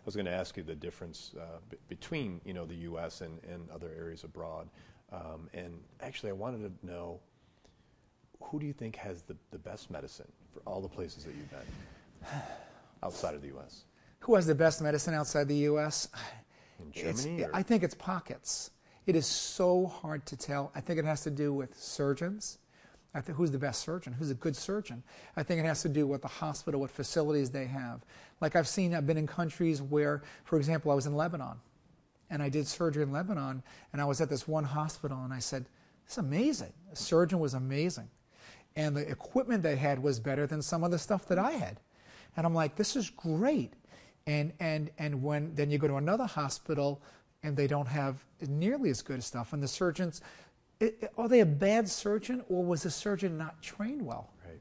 S2: I was going to ask you the difference uh, b- between, you know, the U.S. and, and other areas abroad. Um, and actually, I wanted to know who do you think has the, the best medicine for all the places that you've been outside of the U.S.?
S1: Who has the best medicine outside the U.S.?
S2: In Germany?
S1: I think it's pockets. It is so hard to tell. I think it has to do with surgeons. I think who's the best surgeon? Who's a good surgeon? I think it has to do with the hospital, what facilities they have. Like I've seen, I've been in countries where, for example, I was in Lebanon, and I did surgery in Lebanon, and I was at this one hospital, and I said, "It's amazing." The surgeon was amazing, and the equipment they had was better than some of the stuff that I had, and I'm like, "This is great." And and and when then you go to another hospital and they don't have nearly as good stuff. And the surgeons, it, are they a bad surgeon or was the surgeon not trained well?
S2: Right.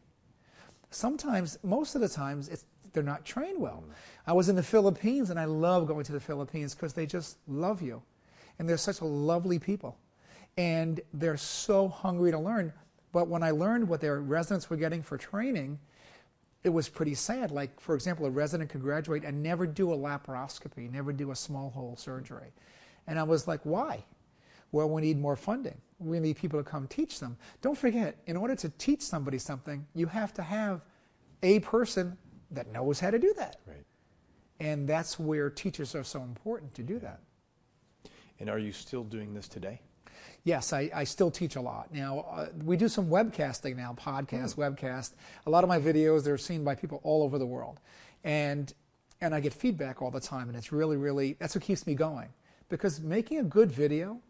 S1: Sometimes, most of the times, it's, they're not trained well. Mm. I was in the Philippines and I love going to the Philippines because they just love you. And they're such a lovely people. And they're so hungry to learn. But when I learned what their residents were getting for training, it was pretty sad. Like, for example, a resident could graduate and never do a laparoscopy, never do a small hole surgery. And I was like, why? Well, we need more funding. We need people to come teach them. Don't forget, in order to teach somebody something, you have to have a person that knows how to do that.
S2: Right.
S1: And that's where teachers are so important to do that.
S2: And are you still doing this today?
S1: Yes, I, I still teach a lot. Now, uh, we do some webcasting now, podcast, mm. webcast. A lot of my videos, they're seen by people all over the world. And, and I get feedback all the time, and it's really, really, that's what keeps me going. Because making a good video,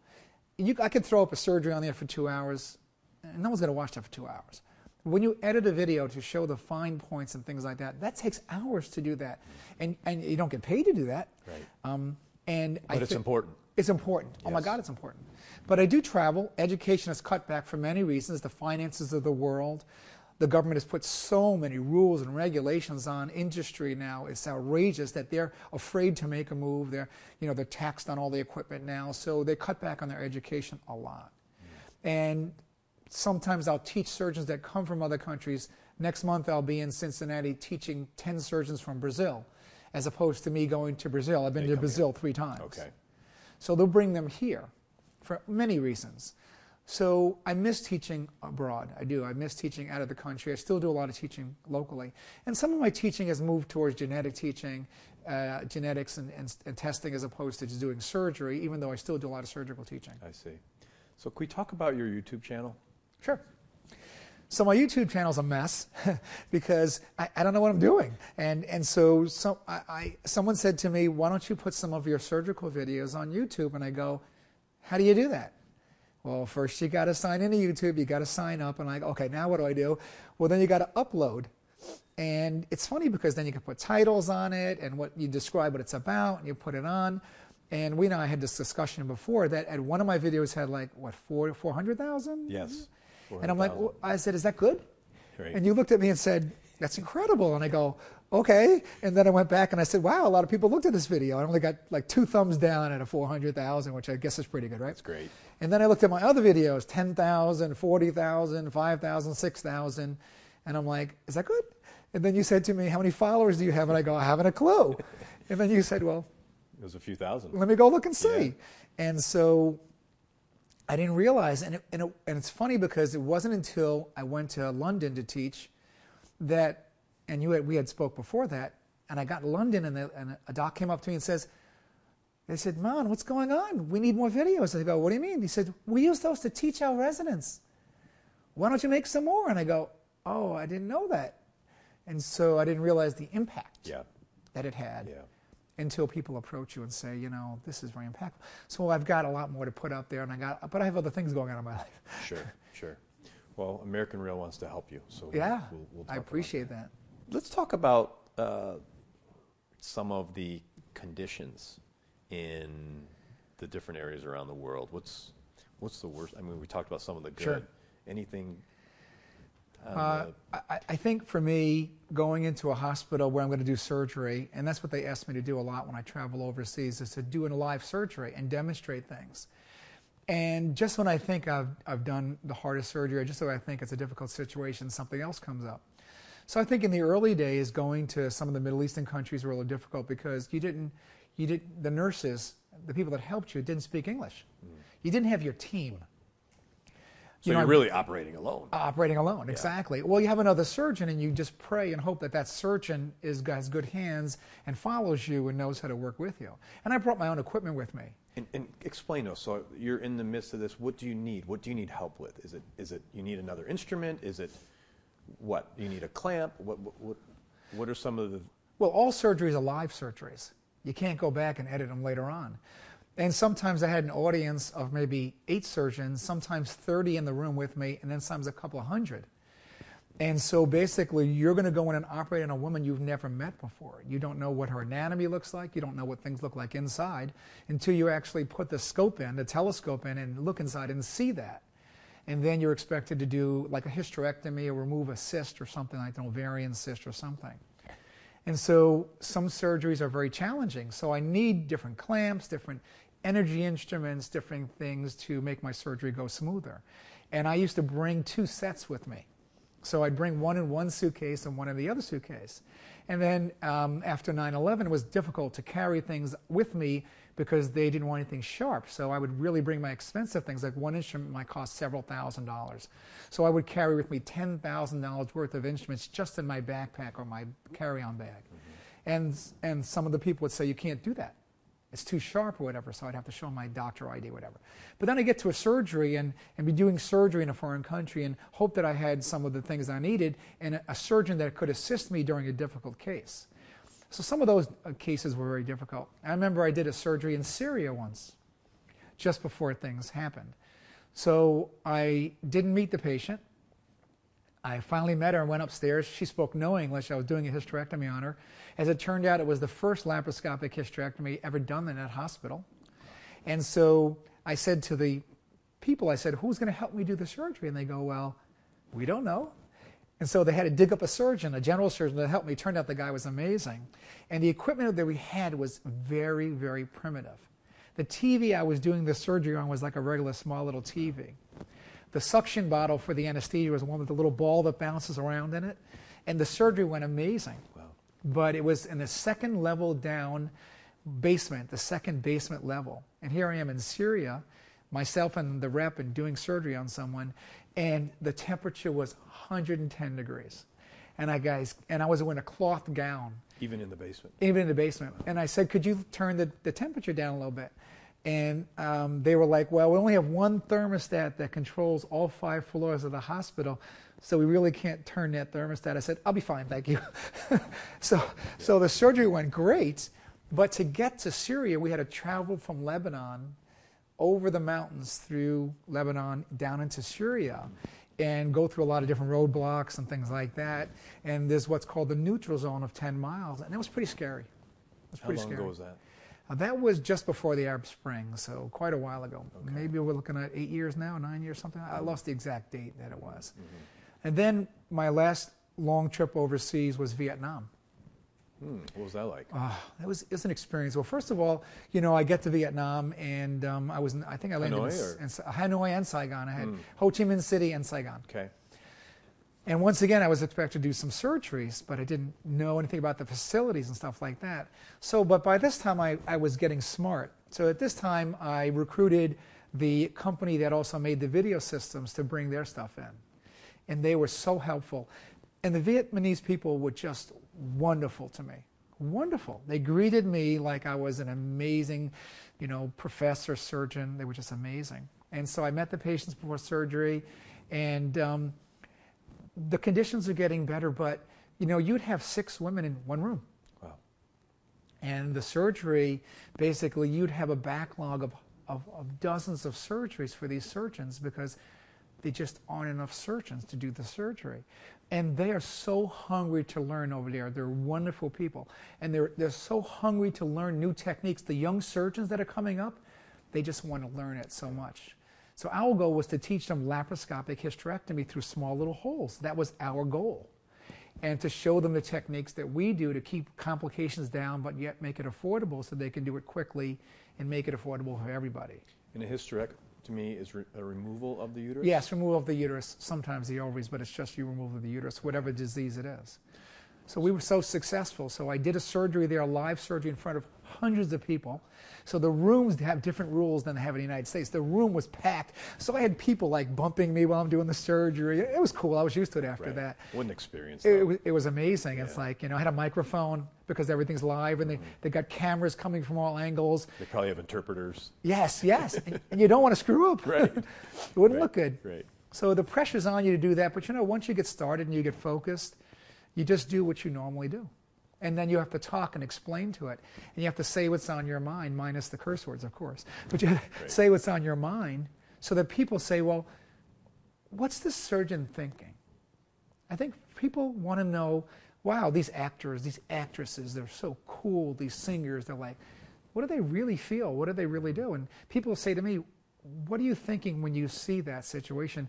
S1: you, I could throw up a surgery on there for two hours, and no one's going to watch that for two hours. When you edit a video to show the fine points and things like that, that takes hours to do that. And, and you don't get paid to do that.
S2: Right.
S1: Um, and
S2: but I it's important.
S1: It's important. Yes. Oh my God, it's important. But I do travel. Education has cut back for many reasons. The finances of the world. The government has put so many rules and regulations on industry now. It's outrageous that they're afraid to make a move. They're, you know, they're taxed on all the equipment now. So they cut back on their education a lot. Mm. And sometimes I'll teach surgeons that come from other countries. Next month I'll be in Cincinnati teaching 10 surgeons from Brazil, as opposed to me going to Brazil. I've been they to Brazil here. three times.
S2: Okay.
S1: So they'll bring them here for many reasons. So I miss teaching abroad. I do. I miss teaching out of the country. I still do a lot of teaching locally. And some of my teaching has moved towards genetic teaching, uh, genetics and, and, and, testing as opposed to just doing surgery, even though I still do a lot of surgical teaching.
S2: I see. So can we talk about your YouTube channel?
S1: Sure. So my YouTube channel is a mess because I, I, don't know what I'm doing. And, and so some, I, I, someone said to me, why don't you put some of your surgical videos on YouTube? And I go, how do you do that? Well, first you got to sign into YouTube. You got to sign up. And I go, okay, now what do I do? Well, then you got to upload. And it's funny because then you can put titles on it and what you describe what it's about and you put it on. And we know I had this discussion before that at one of my videos had like, what, four, 400,000?
S2: Yes.
S1: And I'm like, well, I said, is that good?
S2: Right.
S1: And you looked at me and said, that's incredible. And I go, okay. And then I went back and I said, wow, a lot of people looked at this video. I only got like two thumbs down at a 400,000, which I guess is pretty good, right?
S2: That's great.
S1: And then I looked at my other videos 10,000, 40,000, 5,000, 6,000. And I'm like, is that good? And then you said to me, how many followers do you have? And I go, I haven't a clue. and then you said, well,
S2: it was a few thousand.
S1: Let me go look and see. Yeah. And so I didn't realize, and, it, and, it, and it's funny because it wasn't until I went to London to teach that, and you had, we had spoke before that, and I got to London, and, the, and a doc came up to me and says, they said, Man, what's going on? We need more videos. I go, What do you mean? He said, We use those to teach our residents. Why don't you make some more? And I go, Oh, I didn't know that. And so I didn't realize the impact
S2: yeah.
S1: that it had.
S2: Yeah
S1: until people approach you and say, you know, this is very impactful. So I've got a lot more to put out there, and I got, but I have other things going on in my life.
S2: Sure, sure. Well, American Real wants to help you, so
S1: yeah, we'll, we'll I appreciate that.
S2: that. Let's talk about uh, some of the conditions in the different areas around the world. What's what's the worst? I mean, we talked about some of the good.
S1: Sure.
S2: Anything
S1: uh, I, I, think for me, going into a hospital where I'm going to do surgery, and that's what they ask me to do a lot when I travel overseas, is to do a live surgery and demonstrate things. And just when I think I've, I've done the hardest surgery, or just when I think it's a difficult situation, something else comes up. So I think in the early days, going to some of the Middle Eastern countries were a little difficult because you didn't, you did the nurses, the people that helped you, didn't speak English. Mm. You didn't have your team.
S3: So you are really operating alone.
S1: Operating alone, yeah. exactly. Well, you have another surgeon, and you just pray and hope that that surgeon is has good hands and follows you and knows how to work with you. And I brought my own equipment with me.
S3: And, and explain to us. So you're in the midst of this. What do you need? What do you need help with? Is it is it you need another instrument? Is it what you need a clamp? What what what are some of the
S1: well, all surgeries are live surgeries. You can't go back and edit them later on. And sometimes I had an audience of maybe eight surgeons, sometimes 30 in the room with me, and then sometimes a couple of hundred. And so basically, you're going to go in and operate on a woman you've never met before. You don't know what her anatomy looks like. You don't know what things look like inside until you actually put the scope in, the telescope in, and look inside and see that. And then you're expected to do like a hysterectomy or remove a cyst or something like an ovarian cyst or something. And so some surgeries are very challenging. So I need different clamps, different energy instruments, different things to make my surgery go smoother. And I used to bring two sets with me. So I'd bring one in one suitcase and one in the other suitcase. And then um, after 9 11, it was difficult to carry things with me because they didn't want anything sharp. So I would really bring my expensive things, like one instrument might cost several thousand dollars. So I would carry with me $10,000 worth of instruments just in my backpack or my carry on bag. Mm-hmm. And, and some of the people would say, You can't do that it's too sharp or whatever, so I'd have to show my doctor ID, whatever. But then I get to a surgery and, and be doing surgery in a foreign country and hope that I had some of the things I needed and a, a surgeon that could assist me during a difficult case. So some of those uh, cases were very difficult. I remember I did a surgery in Syria once, just before things happened. So I didn't meet the patient. I finally met her and went upstairs. She spoke no English. I was doing a hysterectomy on her. As it turned out, it was the first laparoscopic hysterectomy ever done in that hospital. And so I said to the people, I said, who's going to help me do the surgery? And they go, well, we don't know. And so they had to dig up a surgeon, a general surgeon, to help me. Turned out the guy was amazing. And the equipment that we had was very, very primitive. The TV I was doing the surgery on was like a regular small little TV. The suction bottle for the anesthesia was one with a little ball that bounces around in it. And the surgery went amazing. Wow. But it was in the second level down basement, the second basement level. And here I am in Syria, myself and the rep, and doing surgery on someone, and the temperature was 110 degrees. And I guys, and I was wearing a cloth gown.
S3: Even in the basement.
S1: Even in the basement. And I said, could you turn the, the temperature down a little bit? And um, they were like, well, we only have one thermostat that controls all five floors of the hospital, so we really can't turn that thermostat. I said, I'll be fine, thank you. so, so the surgery went great, but to get to Syria, we had to travel from Lebanon over the mountains through Lebanon down into Syria and go through a lot of different roadblocks and things like that. And there's what's called the neutral zone of 10 miles, and it was pretty scary. It
S3: was How pretty long scary. ago was that?
S1: Uh, that was just before the Arab Spring, so quite a while ago. Okay. Maybe we're looking at eight years now, nine years, something. I lost the exact date that it was. Mm-hmm. And then my last long trip overseas was Vietnam.
S3: Hmm. What was that like?
S1: Uh, that was, it was an experience. Well, first of all, you know, I get to Vietnam and um, I was, in, I think I landed
S3: Hanoi, in, in,
S1: Hanoi and Saigon. I had hmm. Ho Chi Minh City and Saigon.
S3: Okay.
S1: And once again, I was expected to do some surgeries, but I didn't know anything about the facilities and stuff like that. So, but by this time, I, I was getting smart. So at this time, I recruited the company that also made the video systems to bring their stuff in. And they were so helpful. And the Vietnamese people were just wonderful to me. Wonderful. They greeted me like I was an amazing, you know, professor, surgeon. They were just amazing. And so I met the patients before surgery, and um, the conditions are getting better, but you know, you'd have six women in one room.
S3: Wow.
S1: And the surgery, basically, you'd have a backlog of, of, of dozens of surgeries for these surgeons because they just aren't enough surgeons to do the surgery. And they are so hungry to learn over there. They're wonderful people. And they're, they're so hungry to learn new techniques. The young surgeons that are coming up, they just want to learn it so much. So our goal was to teach them laparoscopic hysterectomy through small little holes. That was our goal. And to show them the techniques that we do to keep complications down, but yet make it affordable so they can do it quickly and make it affordable for everybody.
S3: In a hysterect- to me is re- a removal of the uterus.
S1: Yes, removal of the uterus, sometimes the ovaries, but it's just you remove the uterus, whatever disease it is. So we were so successful. So I did a surgery there, a live surgery in front of hundreds of people. So the rooms have different rules than they have in the United States. The room was packed. So I had people like bumping me while I'm doing the surgery. It was cool. I was used to it after
S3: Right.
S1: that.
S3: What an experience.
S1: It, it was, it was amazing. It's like, you know, I had a microphone because everything's live and they, mm-hmm. they got cameras coming from all angles.
S3: they probably have interpreters.
S1: Yes, yes. and, and you don't want to screw up.
S3: Right.
S1: it wouldn't
S3: Right,
S1: look good.
S3: Right.
S1: So the pressure's on you to do that, but you know, once you get started and you get focused, you just do what you normally do. And then you have to talk and explain to it. And you have to say what's on your mind, minus the curse words, of course. But you have to
S3: Right.
S1: say what's on your mind so that people say, well, what's this surgeon thinking? I think people want to know, wow, these actors, these actresses, they're so cool, these singers, they're like, what do they really feel? What do they really do? And people say to me, what are you thinking when you see that situation?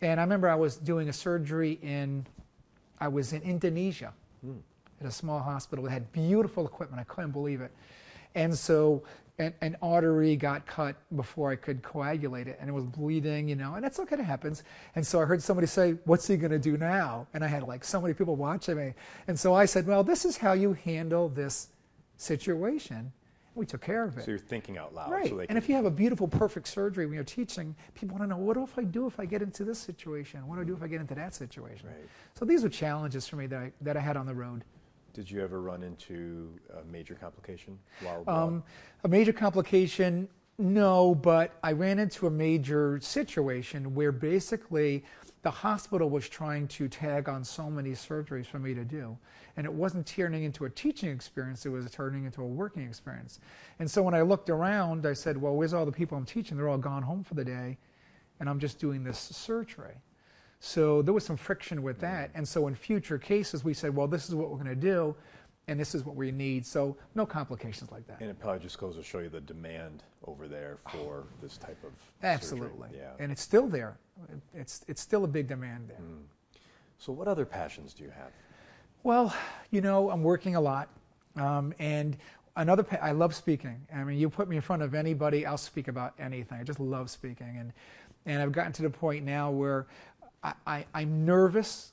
S1: And I remember I was doing a surgery in, I was in Indonesia hmm. At a small hospital that had beautiful equipment. I couldn't believe it. And so an, an artery got cut before I could coagulate it, and it was bleeding, you know, and that's okay, it happens. And so I heard somebody say, What's he going to do now? And I had like so many people watching me. And so I said, Well, this is how you handle this situation. We took care of it.
S3: So you're thinking out loud.
S1: Right.
S3: So
S1: and if you have a beautiful, perfect surgery when you're teaching, people want to know what do if I do if I get into this situation? What do I do if I get into that situation?
S3: Right.
S1: So these were challenges for me that I, that I had on the road.
S3: Did you ever run into a major complication while abroad?
S1: Um, a major complication, no, but I ran into a major situation where basically the hospital was trying to tag on so many surgeries for me to do. And it wasn't turning into a teaching experience, it was turning into a working experience. And so when I looked around, I said, Well, where's all the people I'm teaching? They're all gone home for the day, and I'm just doing this surgery. So there was some friction with that. And so in future cases, we said, Well, this is what we're going to do, and this is what we need. So no complications like that.
S3: and it probably just goes to show you the demand over there for this type of
S1: Absolutely.
S3: surgery. Yeah.
S1: And it's still there. It's, it's still a big demand there.
S3: so what other passions do you have?
S1: Well, you know, I'm working a lot. Um, and another, pa- I love speaking. I mean, you put me in front of anybody, I'll speak about anything. I just love speaking. And, and I've gotten to the point now where I, I'm nervous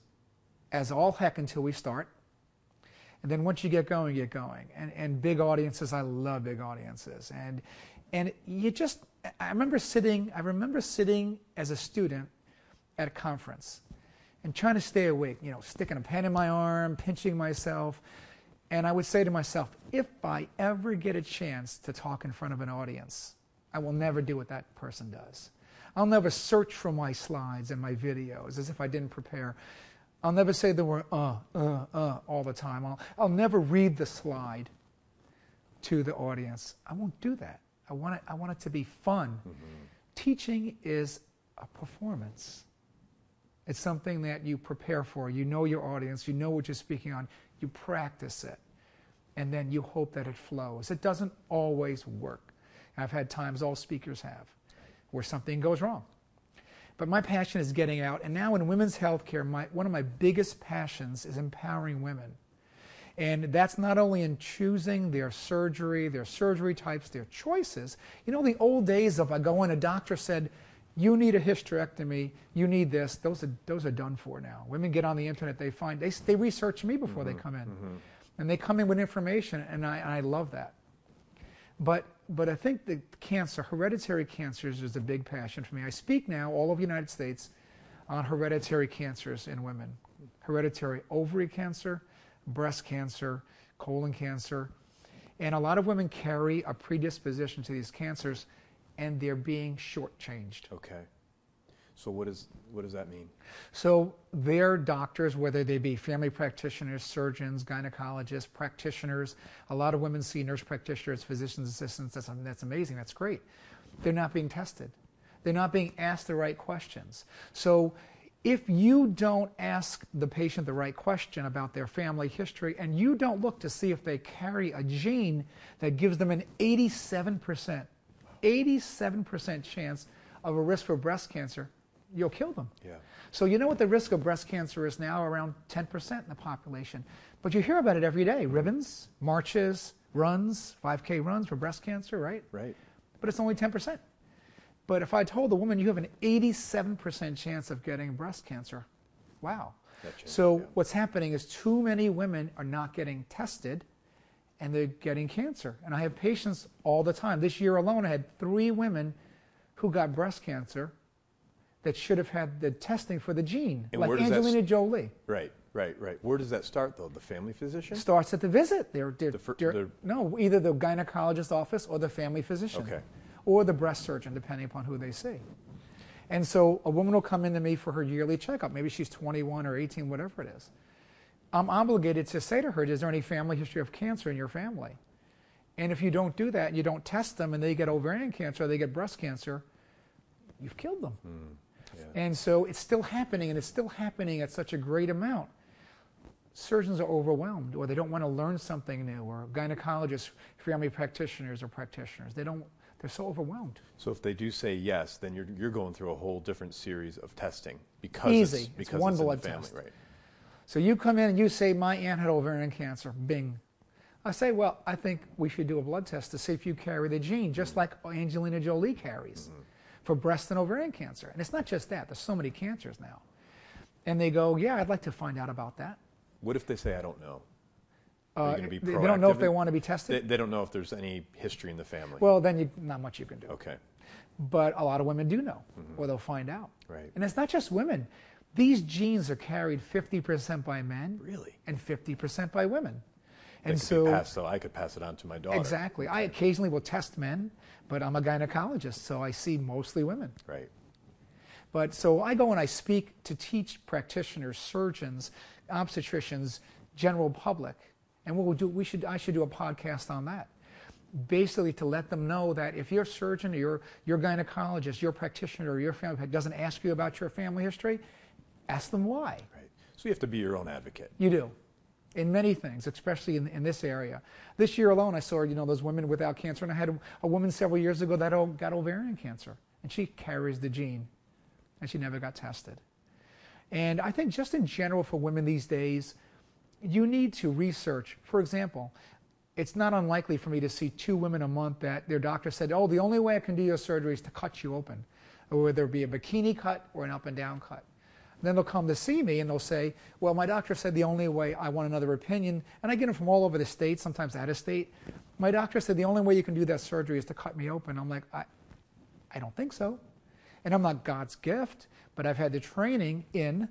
S1: as all heck until we start. And then once you get going, get going. And, and big audiences, I love big audiences. And, and you just, I remember sitting, I remember sitting as a student at a conference and trying to stay awake, you know, sticking a pen in my arm, pinching myself. And I would say to myself, if I ever get a chance to talk in front of an audience, I will never do what that person does. I'll never search for my slides and my videos as if I didn't prepare. I'll never say the word uh, uh, uh all the time. I'll, I'll never read the slide to the audience. I won't do that. I want it, I want it to be fun. Teaching is a performance. It's something that you prepare for. You know your audience, you know what you're speaking on, you practice it, and then you hope that it flows. It doesn't always work. I've had times all speakers have where something goes wrong. But my passion is getting out, and now in women's healthcare, my, one of my biggest passions is empowering women. And that's not only in choosing their surgery, their surgery types, their choices. You know, the old days of I go in, a doctor said, you need a hysterectomy, you need this, those are, those are done for now. Women get on the internet, they find, they, they research me before they mm-hmm. come in. Mm-hmm. And they come in with information, and I, and I love that. But, but I think the cancer, hereditary cancers, is a big passion for me. I speak now all over the United States on hereditary cancers in women hereditary ovary cancer, breast cancer, colon cancer. And a lot of women carry a predisposition to these cancers, and they're being shortchanged.
S3: Okay. So what is what does that mean?
S1: So their doctors, whether they be family practitioners, surgeons, gynecologists, practitioners, a lot of women see nurse practitioners, physician's assistants. That's, that's amazing. That's great. They're not being tested. They're not being asked the right questions. So if you don't ask the patient the right question about their family history and you don't look to see if they carry a gene that gives them an 87%, 87% chance of a risk for breast cancer, you'll kill them.
S3: Yeah.
S1: So you know what the risk of breast cancer is now? Around 10% in the population. But you hear about it every day. Ribbons, marches, runs, 5K runs for breast cancer, right?
S3: Right.
S1: But it's only 10%. But if I told a woman you have an 87% chance of getting breast cancer, wow.
S3: Changes,
S1: So
S3: yeah.
S1: what's happening is too many women are not getting tested and they're getting cancer. And I have patients all the time. This year alone, I had three women who got breast cancer that should have had the testing for the gene,
S3: And
S1: like
S3: where does that
S1: Angelina
S3: s-
S1: Jolie.
S3: Right, right, right. Where does that start though? The family physician?
S1: Starts at the visit. They're, they're,
S3: The fir-
S1: they're-
S3: the-
S1: no, either the gynecologist office or the family physician,
S3: Okay.
S1: or the breast surgeon, depending upon who they see. And so a woman will come into me for her yearly checkup. Maybe she's 21 or 18, whatever it is. I'm obligated to say to her, is there any family history of cancer in your family? And if you don't do that and you don't test them and they get ovarian cancer or they get breast cancer, you've killed them.
S3: Yeah.
S1: And so it's still happening, and it's still happening at such a great amount. Surgeons are overwhelmed, or they don't want to learn something new, or gynecologists, family practitioners, or practitioners. They don't. They're so overwhelmed.
S3: So if they do say yes, then you're, you're going through a whole different series of testing because
S1: Easy.
S3: it's
S1: It's
S3: because
S1: one
S3: it's in the
S1: blood
S3: family,
S1: test.
S3: right?
S1: So you come in and you say, "My aunt had ovarian cancer." Bing. I say, "Well, I think we should do a blood test to see if you carry the gene, just mm-hmm. like Angelina Jolie carries mm-hmm. For breast and ovarian cancer." And it's not just that. There's so many cancers now. And they go, "Yeah, I'd like to find out about that."
S3: What if they say I don't know?
S1: Uh,
S3: you going to be
S1: they, they don't know if they want to be tested.
S3: They, they don't know if there's any history in the family.
S1: Well, then you, not much you can do.
S3: okay,
S1: But a lot of women do know, or they'll find out.
S3: Right.
S1: And it's not just women. These genes are carried 50% by men
S3: really.
S1: and 50% by women. And so,
S3: passed, so I could pass it on to my daughter.
S1: exactly. I occasionally will test men, but I'm a gynecologist, so I see mostly women.
S3: Right.
S1: But so I go and I speak to teach practitioners, surgeons, obstetricians, general public, and what we'll do, we should, I should do a podcast on that. Basically, to let them know that if your surgeon or your, your gynecologist, your practitioner, or your family doesn't ask you about your family history, ask them why.
S3: Right. So you have to be your own advocate.
S1: You do. In many things, especially in, in this area. This year alone, I saw, you know, those women without cancer, and I had a, woman several years ago that got ovarian cancer, and she carries the gene, and she never got tested. And I think just in general for women these days, you need to research. For example, it's not unlikely for me to see two women a month that their doctor said, oh, the only way I can do your surgery is to cut you open, whether it be a bikini cut or an up and down cut. Then they'll come to see me and they'll say, Well, my doctor said the only way I want another opinion, and I get them from all over the state, sometimes out of state. My doctor said the only way you can do that surgery is to cut me open. I'm like, I, I don't think so. And I'm not God's gift, but I've had the training in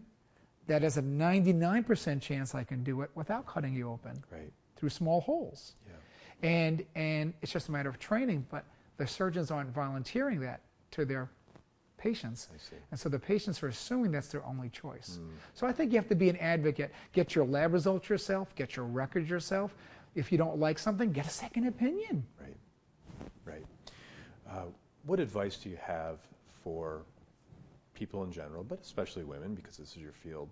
S1: that there's a 99% chance I can do it without cutting you open
S3: Right.
S1: through small holes.
S3: Yeah.
S1: And, and it's just a matter of training, but the surgeons aren't volunteering that to their patients.
S3: I see.
S1: And so the patients are assuming that's their only choice.
S3: Mm.
S1: So I think you have to be an advocate. Get your lab results yourself, get your records yourself. If you don't like something, get a second opinion.
S3: Right. Right. Uh, what advice do you have for people in general, but especially women, because this is your field,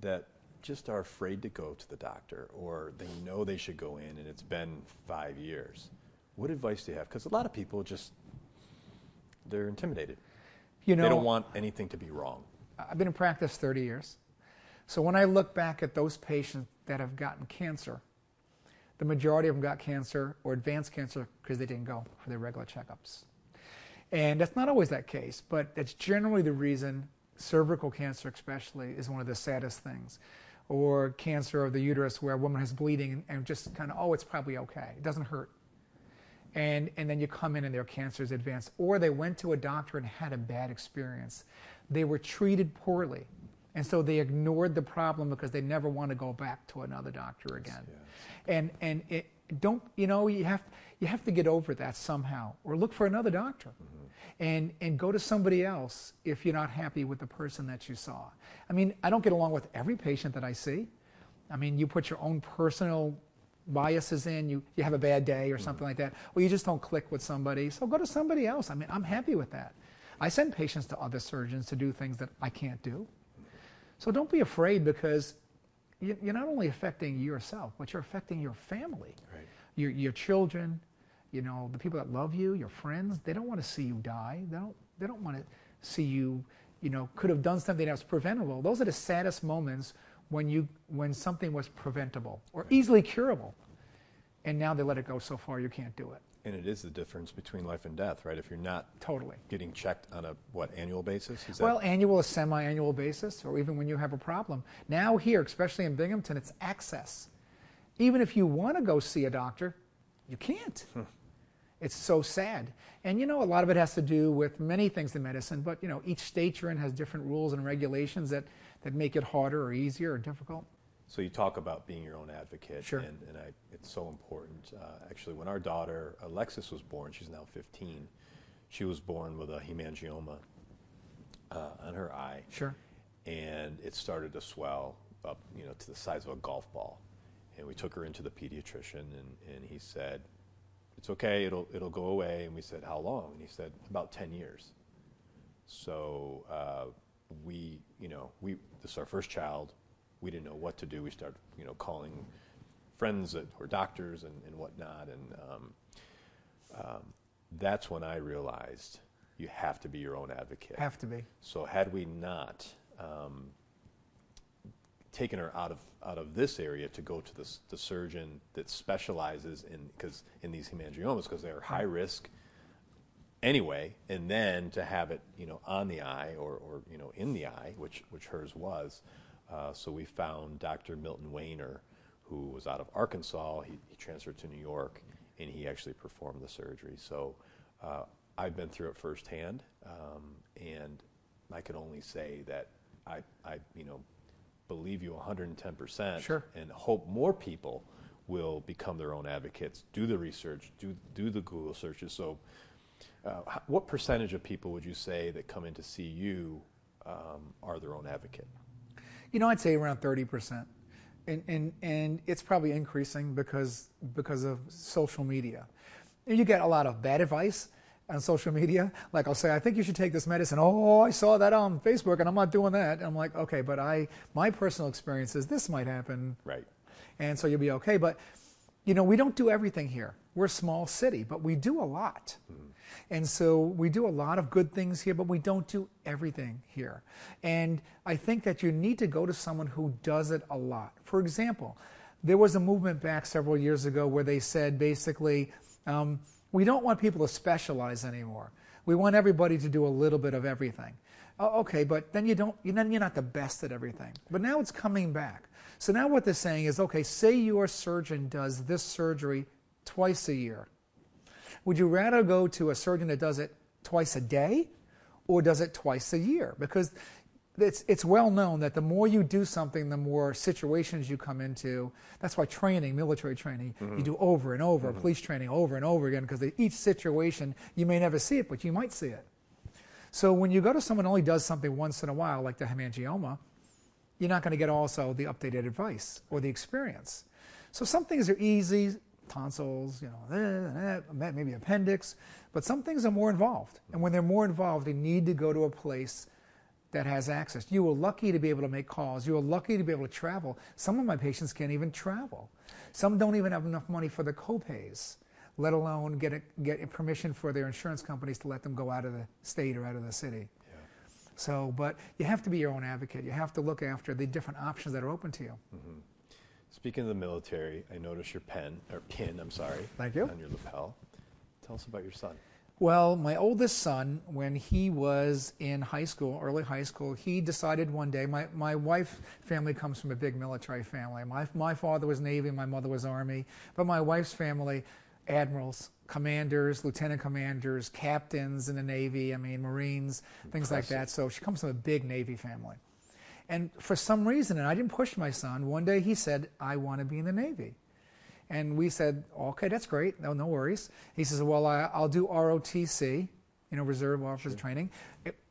S3: that just are afraid to go to the doctor or they know they should go in and it's been five years? What advice do you have? Because a lot of people just, they're intimidated.
S1: You know,
S3: they don't want anything to be wrong.
S1: I've been in practice 30 years. So when I look back at those patients that have gotten cancer, the majority of them got cancer or advanced cancer because they didn't go for their regular checkups. And that's not always that case, but that's generally the reason cervical cancer, especially, is one of the saddest things. Or cancer of the uterus where a woman has bleeding and, and just kind of, oh, it's probably okay. It doesn't hurt. And, and then you come in and their cancer is advanced. Or they went to a doctor and had a bad experience. They were treated poorly. And so they ignored the problem because they never want to go back to another doctor again. And, and it, don't, you know, you have, you have to get over that somehow or look for another doctor mm-hmm. and, and go to somebody else if you're not happy with the person that you saw. I mean, I don't get along with every patient that I see. I mean, you put your own personal biases in, you, you have a bad day or something like that, or you just don't click with somebody, so go to somebody else. I mean, I'm happy with that. I send patients to other surgeons to do things that I can't do. So don't be afraid because you- you're not only affecting yourself, but you're affecting your family,
S3: Right.
S1: your, your children, you know, the people that love you, your friends. They don't want to see you die. They don't, they don't want to see you, you know, could have done something that was preventable. Those are the saddest moments when, you, when something was preventable or easily curable. and now they let it go so far you can't do it.
S2: And it is the difference between life and death, right? If you're not
S1: Totally.
S2: getting checked on a what annual basis, is
S1: Well, annual, a semi-annual basis, or even when you have a problem. Now here, especially in Binghamton, it's access. Even if you want to go see a doctor, you can't. Hmm. It's so sad. And you know, a lot of it has to do with many things in medicine, but you know, each state you're in has different rules and regulations that, that make it harder or easier or difficult.
S2: So you talk about being your own advocate,
S1: Sure.
S2: and, and I, it's so important. Uh, actually, when our daughter Alexis was born, she's now 15. She was born with a hemangioma uh, on her eye,
S1: Sure.
S2: and it started to swell up, you know, to the size of a golf ball. And we took her into the pediatrician, and, and he said, "It's okay, it'll it'll go away." And we said, "How long?" And he said, "About 10 years." So uh, we, you know, we this is our first child. We didn't know what to do. We started, you know, calling friends that were doctors and, and whatnot, and um, um, that's when I realized you have to be your own advocate.
S1: Have to be.
S2: So had we not um, taken her out of out of this area to go to the, the surgeon that specializes in because in these hemangiomas because they're high risk anyway, and then to have it you know on the eye or, or you know in the eye, which which hers was. Uh, so we found Dr. Milton Waner, who was out of Arkansas. He, he transferred to New York, and he actually performed the surgery. So uh, I've been through it firsthand, um, and I can only say that I, I you know believe you 110%
S1: Sure.
S2: and hope more people will become their own advocates, do the research, do, do the Google searches. So, what percentage of people would you say that come in to see you um, are their own advocate?
S1: You know, I'd say around 30%. And, and, and it's probably increasing because, because of social media. And you get a lot of bad advice on social media. Like I'll say, I think you should take this medicine. Oh, I saw that on Facebook and I'm not doing that. And I'm like, okay, but I, my personal experience is this might happen.
S2: Right.
S1: And so you'll be okay. But, you know, we don't do everything here. We're a small city, but we do a lot. And so we do a lot of good things here, but we don't do everything here. And I think that you need to go to someone who does it a lot. For example, there was a movement back several years ago where they said basically, um, we don't want people to specialize anymore. We want everybody to do a little bit of everything. Oh, okay, but then you don't. Then you're not the best at everything. But now it's coming back. So now what they're saying is, okay, say your surgeon does this surgery twice a year. Would you rather go to a surgeon that does it twice a day or does it twice a year? Because it's, it's well known that the more you do something, the more situations you come into. That's why training, military training, you mm-hmm. do over and over, mm-hmm. police training over and over again, because each situation, you may never see it, but you might see it. So when you go to someone who only does something once in a while, like the hemangioma, you're not going to get also the updated advice or the experience. So some things are easy, tonsils, you know, eh, eh, maybe appendix, but some things are more involved. And when they're more involved, they need to go to a place that has access. You were lucky to be able to make calls. You were lucky to be able to travel. Some of my patients can't even travel. Some don't even have enough money for the copays, let alone get, a, get permission for their insurance companies to let them go out of the state or out of the city. So, but you have to be your own advocate. You have to look after the different options that are open to you. Mm-hmm.
S2: Speaking of the military, I noticed your pen or pin. I'm sorry.
S1: Thank you.
S2: On your lapel. Tell us about your son.
S1: Well, my oldest son, when he was in high school, early high school, he decided one day, my, my wife family comes from a big military family. My, my father was Navy, my mother was Army, but my wife's family, admirals, commanders, lieutenant commanders, captains in the Navy, I mean, Marines, things like that. So she comes from a big Navy family. And for some reason, and I didn't push my son, one day he said, I want to be in the Navy. And we said, okay, that's great. No, no worries. He says, well, I, I'll do ROTC, you know, Reserve Officer Training,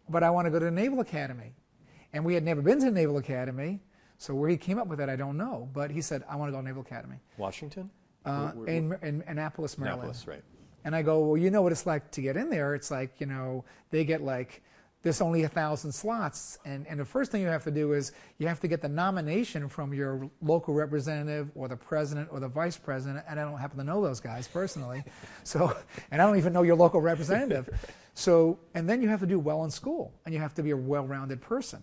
S1: but I want to go to the Naval Academy. And we had never been to the Naval Academy, so where he came up with that, I don't know. But he said, I want to go to Naval Academy
S2: Washington.
S1: Uh, in, in Annapolis, Maryland.
S2: Annapolis, right?
S1: And I go, well, you know what it's like to get in there. It's like, you know, they get like, there's only a thousand slots. And, and the first thing you have to do is you have to get the nomination from your local representative or the president or the vice president. And I don't happen to know those guys personally. so, and I don't even know your local representative. So, and then you have to do well in school and you have to be a well rounded person.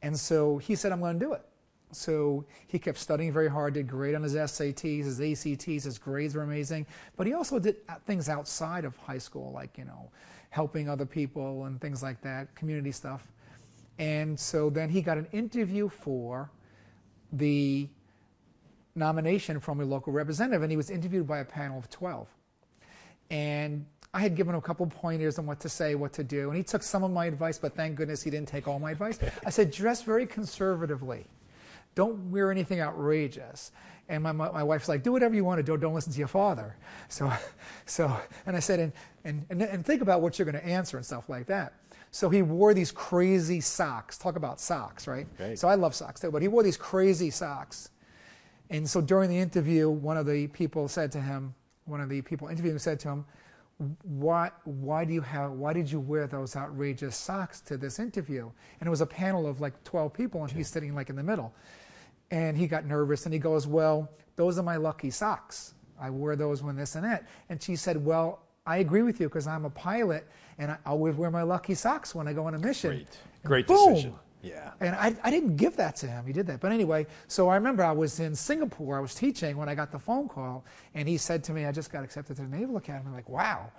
S1: And so he said, I'm going to do it. So he kept studying very hard, did great on his SATs, his ACTs, his grades were amazing. But he also did things outside of high school, like, you know, helping other people and things like that, community stuff. And so then he got an interview for the nomination from a local representative, and he was interviewed by a panel of 12. And I had given him a couple pointers on what to say, what to do, and he took some of my advice, but thank goodness he didn't take all my advice. I said, dress very conservatively. Don't wear anything outrageous. And my, my wife's like, do whatever you want to do, don't listen to your father. So, so and I said, and, and, and, and think about what you're going to answer and stuff like that. So he wore these crazy socks. Talk about socks, right?
S3: Right.
S1: So I love socks too, but he wore these crazy socks. And so during the interview, one of the people said to him, one of the people interviewing said to him, why, why do you have, why did you wear those outrageous socks to this interview? And it was a panel of like 12 people and he's sitting like in the middle. And he got nervous and he goes, well, those are my lucky socks. I wear those when this and that. And she said, well, I agree with you because I'm a pilot and I always wear my lucky socks when I go on a mission.
S3: Great. Great
S1: Boom.
S3: decision. Yeah.
S1: And I, I didn't give that to him. He did that. But anyway, so I remember I was in Singapore. I was teaching when I got the phone call, and he said to me, I just got accepted to the Naval Academy. I'm like, wow.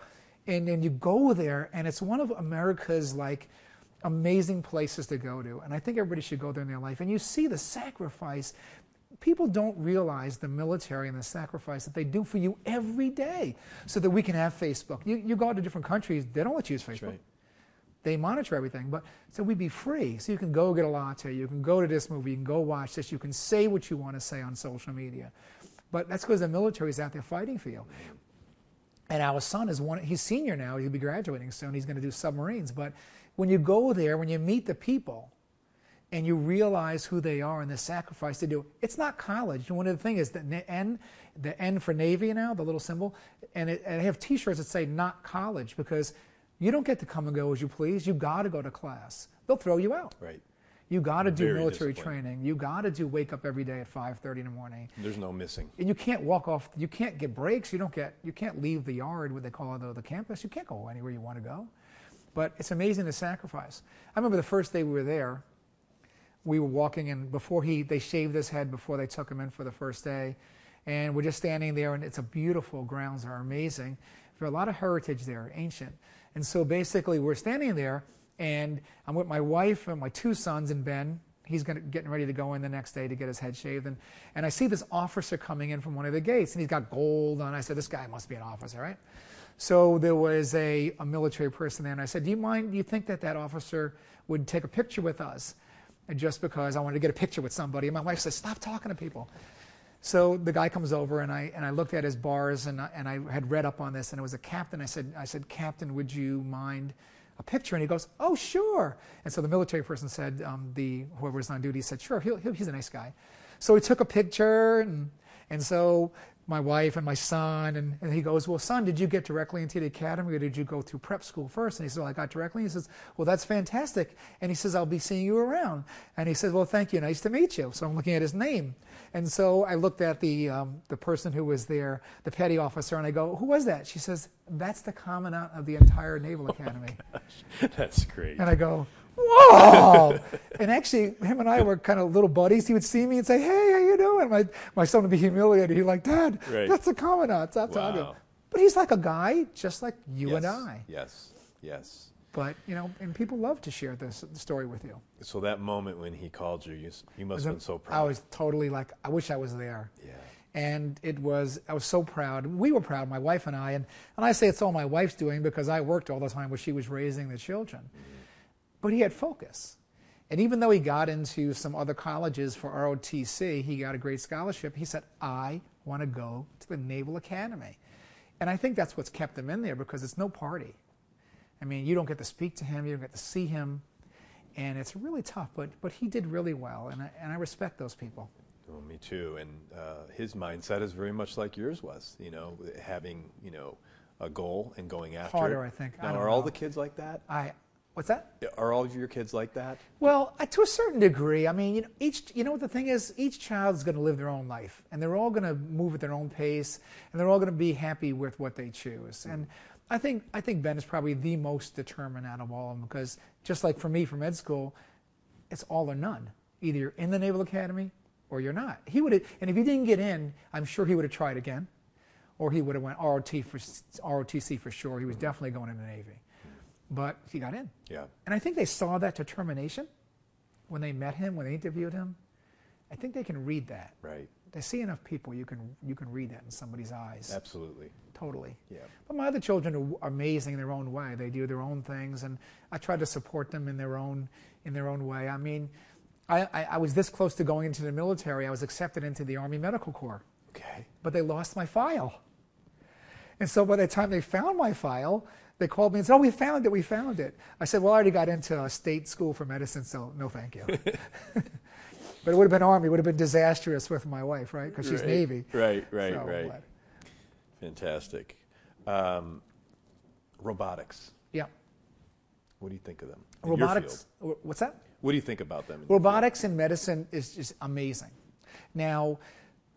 S1: And then you go there, and it's one of America's like amazing places to go to. And I think everybody should go there in their life. And you see the sacrifice. People don't realize the military and the sacrifice that they do for you every day so that we can have Facebook. You, you go out to different countries, they don't let you use Facebook
S3: right.
S1: they monitor everything. But so we'd be free. So you can go get a latte, you can go to this movie, you can go watch this, you can say what you want to say on social media. But that's because the military is out there fighting for you. And our son is one, he's senior now, he'll be graduating soon, he's going to do submarines. But when you go there, when you meet the people, and you realize who they are and the sacrifice they do. It's not college. And one of the things is the N, the N for Navy now, the little symbol, and, it, and I have T-shirts that say "not college" because you don't get to come and go as you please. You got to go to class. They'll throw you out.
S3: Right.
S1: You got to do military training. You got to do wake up every day at 5:30 in the morning.
S3: There's no missing.
S1: And you can't walk off. You can't get breaks. You don't get. You can't leave the yard, what they call it, the, the campus. You can't go anywhere you want to go. But it's amazing the sacrifice. I remember the first day we were there. We were walking, and before he, they shaved his head before they took him in for the first day, and we're just standing there, and it's a beautiful grounds are amazing. There's a lot of heritage there, ancient. And so basically, we're standing there, and I'm with my wife and my two sons and Ben. He's gonna, getting ready to go in the next day to get his head shaved. And, and I see this officer coming in from one of the gates, and he's got gold on. I said, This guy must be an officer, right? So there was a, a military person there, and I said, Do you mind, do you think that that officer would take a picture with us? And just because I wanted to get a picture with somebody. And my wife said, Stop talking to people. So the guy comes over, and I, and I looked at his bars, and I, and I had read up on this, and it was a captain. I said, I said, Captain, would you mind a picture? And he goes, Oh, sure. And so the military person said, um, the whoever was on duty said, Sure, he'll, he'll, he's a nice guy. So he took a picture, and, and so my wife and my son, and, and he goes, Well, son, did you get directly into the academy or did you go through prep school first? And he says, Well, I got directly. He says, Well, that's fantastic. And he says, I'll be seeing you around. And he says, Well, thank you. Nice to meet you. So I'm looking at his name. And so I looked at the, um, the person who was there, the petty officer, and I go, Who was that? She says, That's the commandant of the entire Naval Academy.
S3: That's great.
S1: And I go, whoa! and actually, him and I were kind of little buddies. He would see me and say, hey, you doing? My, my son would be humiliated. He'd like, Dad,
S3: Right.
S1: that's a commandant. Stop talking.
S3: Wow.
S1: But he's like a guy, just like you
S3: yes.
S1: and I.
S3: Yes. Yes.
S1: But, you know, and people love to share this story with you.
S3: So that moment when he called you, you, you must have been so proud.
S1: I was totally like, I wish I was there.
S3: Yeah.
S1: And it was, I was so proud. We were proud, my wife and I. And, and I say it's all my wife's doing because I worked all the time where she was raising the children. Mm-hmm. But he had focus. And even though he got into some other colleges for ROTC, he got a great scholarship. He said, I want to go to the Naval Academy. And I think that's what's kept him in there because it's no party. I mean, you don't get to speak to him, you don't get to see him. And it's really tough, but, but he did really well. And I, and I respect those people.
S3: Well, me too. And uh, his mindset is very much like yours was. You know, having you know a goal and going after
S1: Harder,
S3: it.
S1: I think. I
S3: Now,
S1: don't
S3: are all the kids like that?
S1: I, what's that?
S3: Are all of your kids like that?
S1: Well, uh, to a certain degree. I mean, you know, each you know what the thing is. Each child's going to live their own life, and they're all going to move at their own pace, and they're all going to be happy with what they choose. And I think I think Ben is probably the most determined out of all of them because just like for me from med school, it's all or none. Either you're in the Naval Academy or you're not. He would have, and if he didn't get in, I'm sure he would have tried again, or he would have went ROT for ROTC for sure. He was definitely going in the Navy, but he got in.
S3: Yeah.
S1: And I think they saw that determination when they met him, when they interviewed him. I think they can read that.
S3: Right.
S1: They see enough people, you can you can read that in somebody's eyes.
S3: Absolutely.
S1: Totally.
S3: Yeah.
S1: But my other children are amazing in their own way. They do their own things, and I try to support them in their own in their own way. I mean, I, I, I was this close to going into the military. I was accepted into the Army Medical Corps,
S3: Okay.
S1: but they lost my file. And so by the time they found my file, they called me and said, "Oh, we found it. We found it." I said, "Well, I already got into a state school for medicine, so no, thank you." but it would have been Army. It would have been disastrous with my wife, right? Because she's
S3: Right.
S1: Navy.
S3: Right, right,
S1: So,
S3: right.
S1: but-
S3: Fantastic. Um, robotics.
S1: yeah.
S3: What do you think of them? in
S1: Robotics. What's that?
S3: What do you think about them?
S1: Robotics in medicine is just amazing. Now,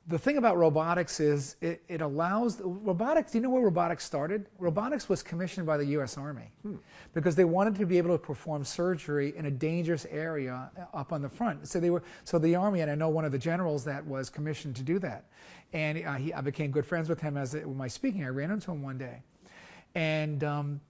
S1: the thing about robotics is it, it allows robotics. Do you know where robotics started? Robotics was commissioned by the U.S. Army because they wanted to be able to perform surgery in a dangerous area up on the front. So they were so the Army, and I know one of the generals that was commissioned to do that, and uh, he, I became good friends with him as it, my speaking. I ran into him one day, and um,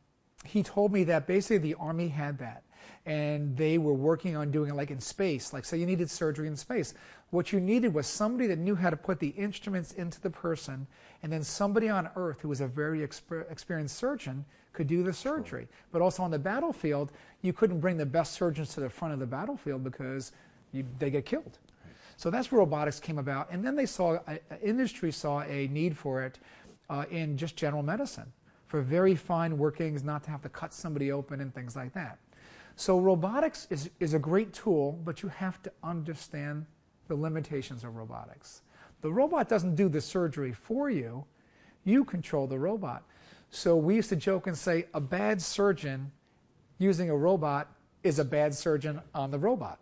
S1: he told me that basically the Army had that and they were working on doing it like in space. Like, say you needed surgery in space. What you needed was somebody that knew how to put the instruments into the person, and then somebody on Earth who was a very exper- experienced surgeon could do the surgery. But also on the battlefield, you couldn't bring the best surgeons to the front of the battlefield because you, they get killed. So that's where robotics came about. And then they saw, uh, industry saw a need for it uh, in just general medicine for very fine workings, not to have to cut somebody open and things like that. So robotics is, is a great tool, but you have to understand the limitations of robotics. The robot doesn't do the surgery for you, you control the robot. So we used to joke and say a bad surgeon using a robot is a bad surgeon on the robot.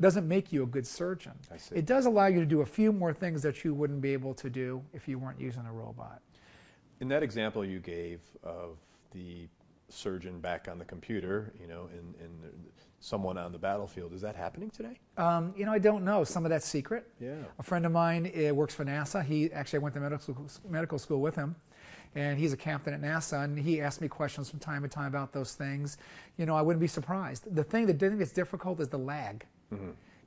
S1: Doesn't make you a good surgeon.
S3: I see.
S1: It does allow you to do a few more things that you wouldn't be able to do if you weren't using a robot.
S3: In that example you gave of the surgeon back on the computer, you know, and, and someone on the battlefield, is that happening today?
S1: Um, you know, I don't know. Some of that's secret.
S3: Yeah.
S1: A friend of mine uh, works for NASA. He actually I went to medical school, medical school with him, and he's a captain at NASA. And he asked me questions from time to time about those things. You know, I wouldn't be surprised. The thing that thing that's difficult is the lag.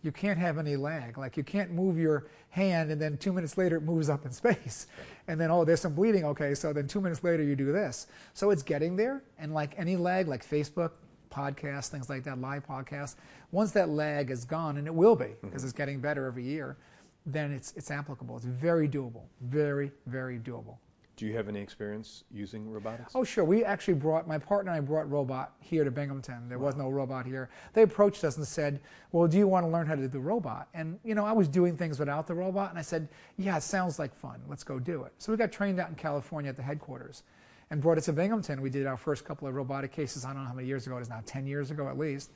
S1: You can't have any lag. Like you can't move your hand and then two minutes later it moves up in space, and then oh there's some bleeding. Okay, so then two minutes later you do this. So it's getting there. And like any lag, like Facebook, podcasts, things like that, live podcasts. Once that lag is gone, and it will be mm-hmm. because it's getting better every year, then it's it's applicable. It's very doable. Very very doable.
S3: Do you have any experience using robotics?
S1: Oh, sure. We actually brought, my partner and I brought robot here to Binghamton. There was no robot here. They approached us and said, Well, do you want to learn how to do the robot? And, you know, I was doing things without the robot, and I said, Yeah, it sounds like fun. Let's go do it. So we got trained out in California at the headquarters and brought it to Binghamton. We did our first couple of robotic cases, I don't know how many years ago it is now, 10 years ago at least.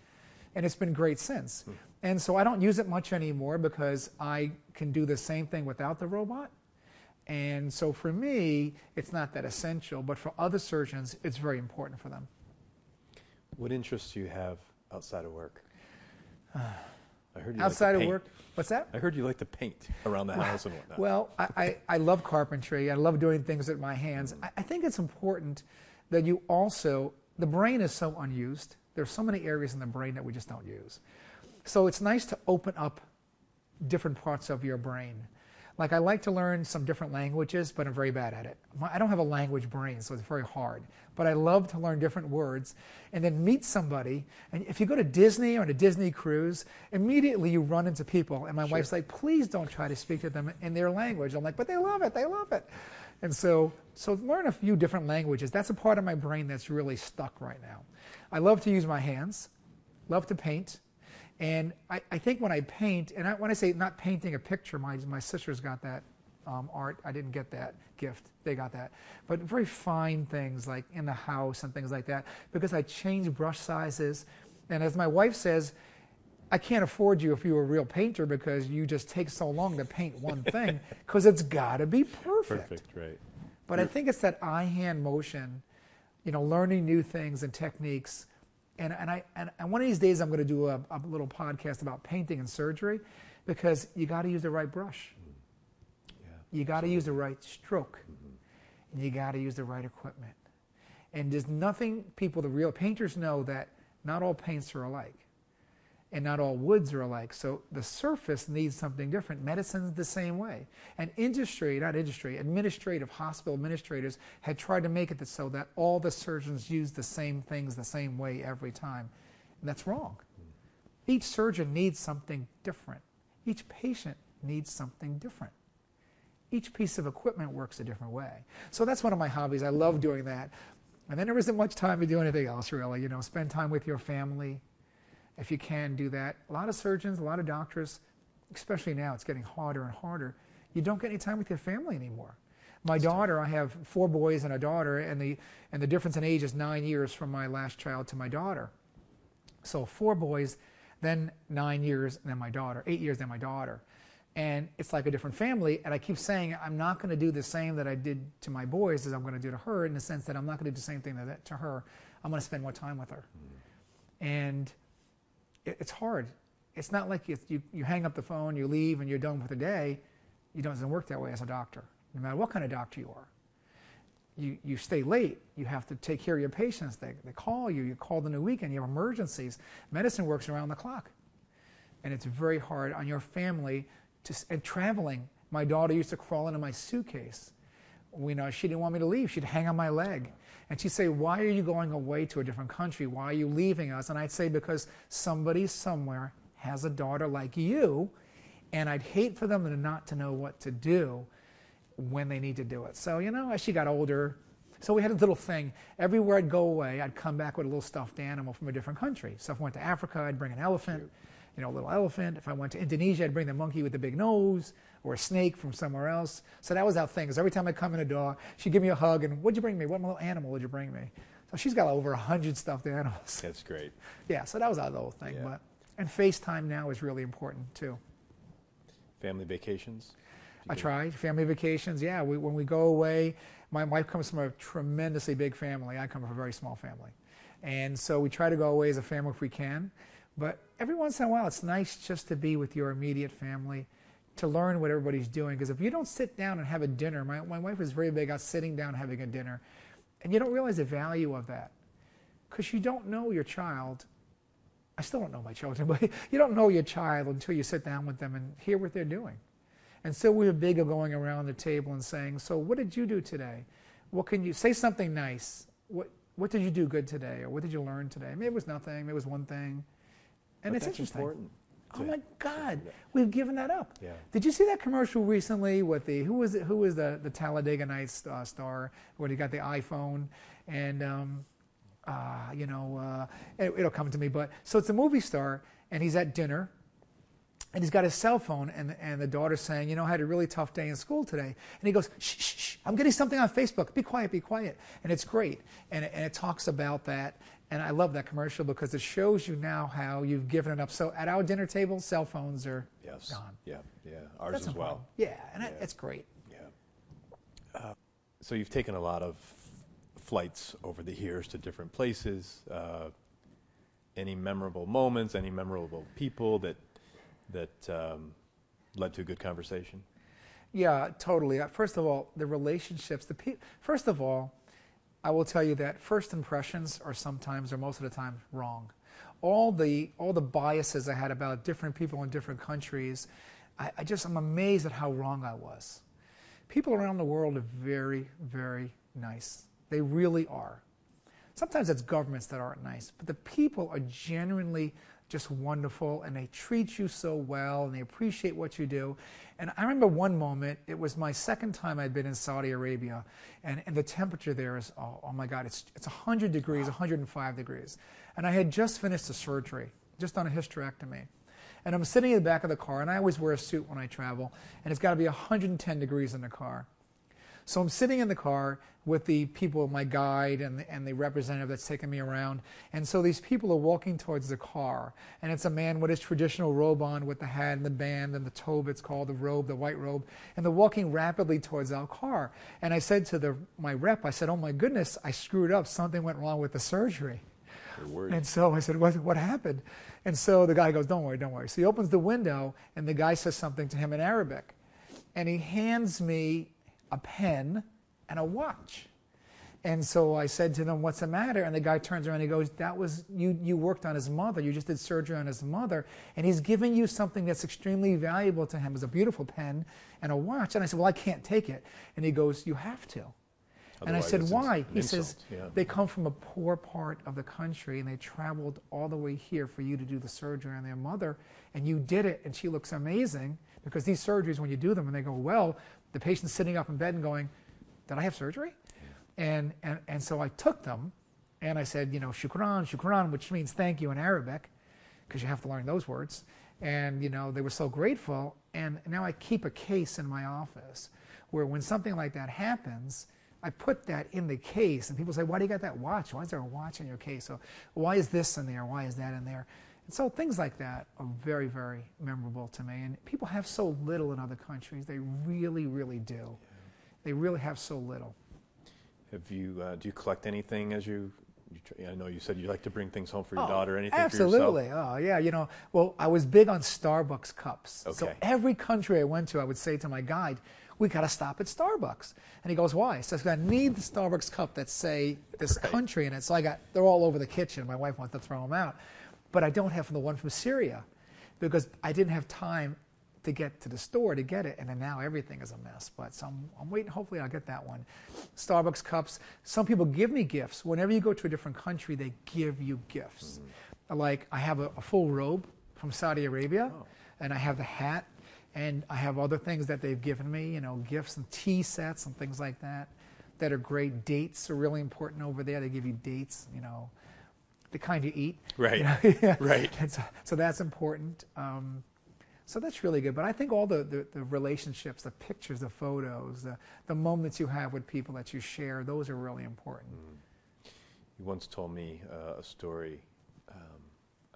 S1: And it's been great since. Hmm. And so I don't use it much anymore because I can do the same thing without the robot. And so for me, it's not that essential, but for other surgeons, it's very important for them.
S3: What interests do you have outside of work? I heard you
S1: Outside
S3: like
S1: of work, what's that?
S3: I heard you like to paint around the house and whatnot.
S1: Well, I, I, I love carpentry. I love doing things with my hands. Mm. I, I think it's important that you also, the brain is so unused. There's so many areas in the brain that we just don't use. So it's nice to open up different parts of your brain. Like I like to learn some different languages, but I'm very bad at it. I don't have a language brain, so it's very hard. But I love to learn different words and then meet somebody. And if you go to Disney or on a Disney cruise, immediately you run into people. And my wife's like, please don't try to speak to them in their language. I'm like, but they love it. They love it. And so, so learn a few different languages. That's a part of my brain that's really stuck right now. I love to use my hands, love to paint. And I, I think when I paint, and I, when I say not painting a picture, my, my sisters got that um, art. I didn't get that gift. They got that. But very fine things like in the house and things like that because I change brush sizes. And as my wife says, I can't afford you if you were a real painter because you just take so long to paint one thing because it's got to be perfect.
S3: Perfect, right.
S1: But I think it's that eye hand motion, you know, learning new things and techniques. And, and, I, and, and one of these days I'm going to do a, a little podcast about painting and surgery because you got to use the right brush.
S3: Yeah.
S1: You got to use the right stroke. And you got to use the right equipment. And there's nothing, people, the real painters know that not all paints are alike. And not all woods are alike. So the surface needs something different. Medicine's the same way. And industry, not industry, administrative, hospital administrators had tried to make it so that all the surgeons use the same things the same way every time. And that's wrong. Each surgeon needs something different. Each patient needs something different each piece of equipment works a different way. So that's one of my hobbies. I love doing that. And then there isn't much time to do anything else, really. You know, spend time with your family if you can do that. A lot of surgeons, a lot of doctors, especially now, it's getting harder and harder. You don't get any time with your family anymore. My daughter, I have four boys and a daughter, and the, and the difference in age is nine years from my last child to my daughter. So four boys, then nine years, and then my daughter, eight years, then my daughter and it's like a different family. And I keep saying I'm not going to do the same that I did to my boys as I'm going to do to her, in the sense that I'm not going to do the same thing that, to her. I'm going to spend more time with her, mm. and it, it's hard. It's not like you, you, you hang up the phone, you leave, and you're done for the day. You don't, it doesn't work that way as a doctor, no matter what kind of doctor you are. You, you stay late, you have to take care of your patients. They, they call you, you call them the weekend, you have emergencies. Medicine works around the clock. And it's very hard on your family to, and traveling. My daughter used to crawl into my suitcase. You know, she didn't want me to leave. She'd hang on my leg. And she'd say, Why are you going away to a different country? Why are you leaving us? And I'd say, Because somebody somewhere has a daughter like you, and I'd hate for them to not to know what to do when they need to do it. So, you know, as she got older, so we had a little thing. Everywhere I'd go away, I'd come back with a little stuffed animal from a different country. So if I went to Africa, I'd bring an elephant. You know, a little elephant. If I went to Indonesia, I'd bring the monkey with the big nose or a snake from somewhere else. So that was our thing. Because every time I come in the door, she'd give me a hug and, "What'd you bring me? What little animal would you bring me?" So she's got over a hundred stuffed animals.
S3: That's great.
S1: yeah. So that was our little thing.
S3: Yeah.
S1: But and FaceTime now is really important too.
S3: Family vacations.
S1: I try family vacations. Yeah, we, when we go away, my wife comes from a tremendously big family. I come from a very small family, and so we try to go away as a family if we can. But every once in a while, it's nice just to be with your immediate family, to learn what everybody's doing. Because if you don't sit down and have a dinner, my, my wife is very big on sitting down having a dinner, and you don't realize the value of that. Because you don't know your child. I still don't know my children, but you don't know your child until you sit down with them and hear what they're doing. And so we are big of going around the table and saying, So, what did you do today? What can you say something nice? What, what did you do good today? Or what did you learn today? Maybe it was nothing, maybe it was one thing. And
S3: but
S1: it's interesting.
S3: important.
S1: Oh my God, we've given that up.
S3: Yeah.
S1: Did you see that commercial recently with the who was it, who was the the Talladega Nights uh, star when he got the iPhone and um, uh, you know uh, it, it'll come to me. But so it's a movie star and he's at dinner and he's got his cell phone and and the daughter's saying, you know, I had a really tough day in school today. And he goes, shh, shh, shh, I'm getting something on Facebook. Be quiet, be quiet. And it's great. And and it talks about that and I love that commercial because it shows you now how you've given it up. So at our dinner table, cell phones are
S3: yes.
S1: gone.
S3: Yeah, yeah. Ours
S1: That's
S3: as
S1: important.
S3: well.
S1: Yeah, and
S3: Yeah.
S1: it's great.
S3: Yeah. Uh, so you've taken a lot of flights over the years to different places. Uh, any memorable moments? Any memorable people that that um, led to a good conversation?
S1: Yeah, totally. Uh, First of all, the relationships. The pe- first of all, I will tell you that first impressions are sometimes, or most of the time, wrong. All the all the biases I had about different people in different countries, I, I just I'm amazed at how wrong I was. People around the world are very, very nice. They really are. Sometimes it's governments that aren't nice, but the people are genuinely just wonderful and they treat you so well and they appreciate what you do. And I remember one moment, it was my second time I'd been in Saudi Arabia, and, and the temperature there is, oh, oh my God, it's, it's 100 degrees, 105 degrees. And I had just finished a surgery, just done a hysterectomy. And I'm sitting in the back of the car, and I always wear a suit when I travel, and it's got to be 110 degrees in the car. So I'm sitting in the car with the people, my guide and the, and the representative that's taking me around. And so these people are walking towards the car. And it's a man with his traditional robe on with the hat and the band and the thobe, it's called the robe, the white robe. And they're walking rapidly towards our car. And I said to the, my rep, I said, oh my goodness, I screwed up. Something went wrong with the surgery. And so I said, what, what happened? And so the guy goes, Don't worry, don't worry. So he opens the window, and the guy says something to him in Arabic. And he hands me a pen and a watch. And so I said to them, What's the matter? And the guy turns around and he goes, That was, you, you worked on his mother. You just did surgery on his mother. And he's giving you something that's extremely valuable to him. It's a beautiful pen and a watch. And I said, Well, I can't take it. And he goes, You have to. And I said, Why? He says,
S3: yeah.
S1: They come from a poor part of the country and they traveled all the way here for you to do the surgery on their mother. And you did it, and she looks amazing because these surgeries, when you do them and they go well, the patient's sitting up in bed and going, Did I have surgery? And, and, and so I took them and I said, You know, shukran, shukran, which means thank you in Arabic because you have to learn those words. And, you know, they were so grateful. And now I keep a case in my office where when something like that happens, I put that in the case. And people say, why do you got that watch? Why is there a watch in your case? So why is this in there? Why is that in there? And so things like that are very, very memorable to me. And people have so little in other countries. They really, really do. They really have so little.
S3: Have you, uh, do you collect anything as you, I know you said you like to bring things home for your
S1: Oh,
S3: daughter, anything
S1: Absolutely. Oh, yeah. You know, well, I was big on Starbucks cups.
S3: Okay.
S1: So every country I went to, I would say to my guide, we got to stop at Starbucks. And he goes, why? He says, I need the Starbucks cup that say this
S3: Right.
S1: country in it. So I got, they're all over the kitchen. My wife wants to throw them out. But I don't have the one from Syria because I didn't have time to get to the store to get it. And then now everything is a mess. But so I'm, I'm waiting. Hopefully I'll get that one. Starbucks cups. Some people give me gifts. Whenever you go to a different country, they give you gifts. Mm-hmm. Like I have a, a full robe from Saudi Arabia,
S3: Oh.
S1: and I have the hat, and I have other things that they've given me. You know, gifts and tea sets and things like that. That are great. Dates are really important over there. They give you dates. You know, the kind you eat.
S3: Right.
S1: You know.
S3: Right.
S1: So, so that's important. Um, so that's really good. But I think all the, the, the relationships, the pictures, the photos, the, the moments you have with people that you share, those are really important.
S3: You once told me uh, a story um,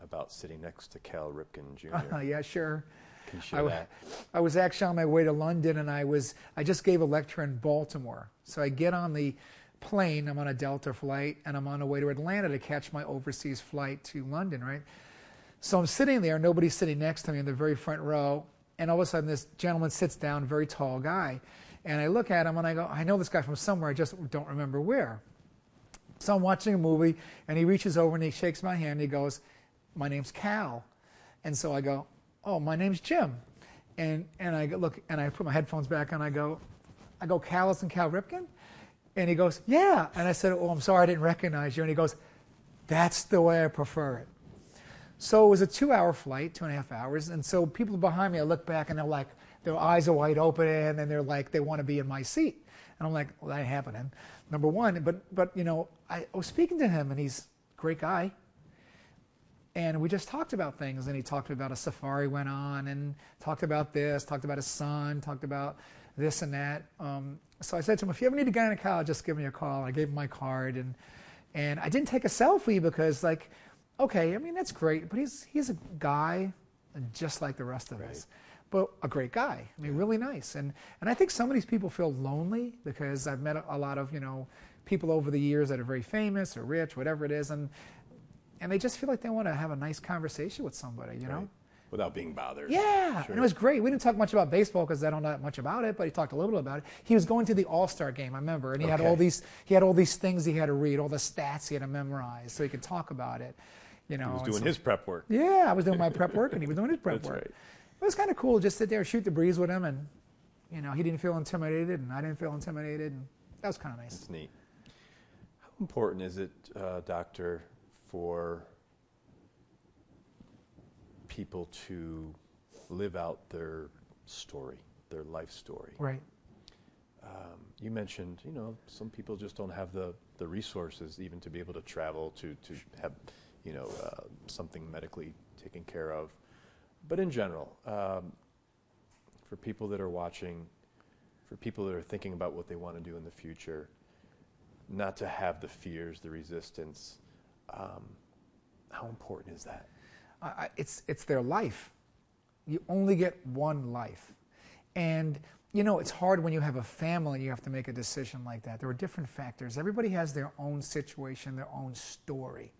S3: about sitting next to Cal Ripken Jr.
S1: Uh, yeah, sure.
S3: Can share
S1: w-
S3: that?
S1: I was actually on my way to London, and I was I just gave a lecture in Baltimore. So I get on the plane. I'm on a Delta flight, and I'm on the way to Atlanta to catch my overseas flight to London. Right. So I'm sitting there. Nobody's sitting next to me in the very front row, and all of a sudden this gentleman sits down, very tall guy, and I look at him and I go, I know this guy from somewhere. I just don't remember where. So I'm watching a movie, and he reaches over and he shakes my hand. And he goes, "My name's Cal," and so I go, "Oh, my name's Jim," and and I look and I put my headphones back on. I go, I go, Callis and Cal Ripken, and he goes, "Yeah," and I said, "Oh, I'm sorry, I didn't recognize you," and he goes, "That's the way I prefer it." So it was a two-hour flight, two and a half hours, and so people behind me, I look back and they're like, their eyes are wide open, and then they're like, they want to be in my seat, and I'm like, well, that ain't happening. Number one, but but you know, I, I was speaking to him, and he's a great guy, and we just talked about things, and he talked about a safari went on, and talked about this, talked about his son, talked about this and that. Um, so I said to him, if you ever need to get in a gynecologist, just give me a call. I gave him my card, and and I didn't take a selfie because like, okay, I mean that's great, but he's he's a guy just like the rest of us, but a great guy. I mean, really nice, and and I think some of these people feel lonely because I've met a, a lot of you know people over the years that are very famous or rich, whatever it is, and and they just feel like they want to have a nice conversation with somebody, you know.
S3: Without being bothered.
S1: Yeah,
S3: Sure.
S1: and it was great. We didn't talk much about baseball because I don't know that much about it, but he talked a little bit about it. He was going to the All Star game, I remember, and he had all these he had all these things he had to read, all the stats he had to memorize, so he could talk about it. You know,
S3: He was doing
S1: so-
S3: his prep work.
S1: yeah, I was doing my prep work, and he was doing his prep
S3: That's
S1: work.
S3: right.
S1: It was kind of cool, just sit there, shoot the breeze with him, and you know, he didn't feel intimidated, and I didn't feel intimidated, and that was kind of nice.
S3: It's neat. How important is it, uh, doctor, for people to live out their story, their life story?
S1: Right.
S3: Um, you mentioned, you know, some people just don't have the, the resources even to be able to travel to, to have, you know, uh, something medically taken care of. But in general, um, for people that are watching, for people that are thinking about what they want to do in the future, not to have the fears, the resistance, um, how important is that?
S1: It's it's their life. You only get one life, and you know it's hard when you have a family. And you have to make a decision like that. There are different factors. Everybody has their own situation, their own story.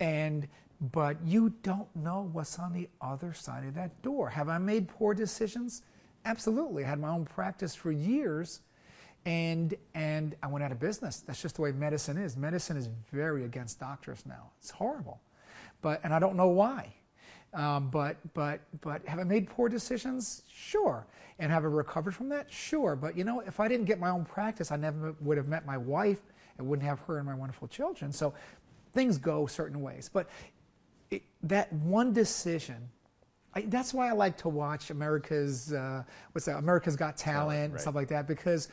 S1: And but you don't know what's on the other side of that door. Have I made poor decisions? Absolutely. I had my own practice for years and and I went out of business. That's just the way medicine is. Medicine is very against doctors now. It's horrible, but and I don't know why. Um, but but but have I made poor decisions? Sure. And have I recovered from that? Sure. But you know, if I didn't get my own practice, I never would have met my wife. I wouldn't have her and my wonderful children. So things go certain ways. But it, that one decision I, that's why I like to watch America's uh, what's that? America's Got Talent right. and stuff like that because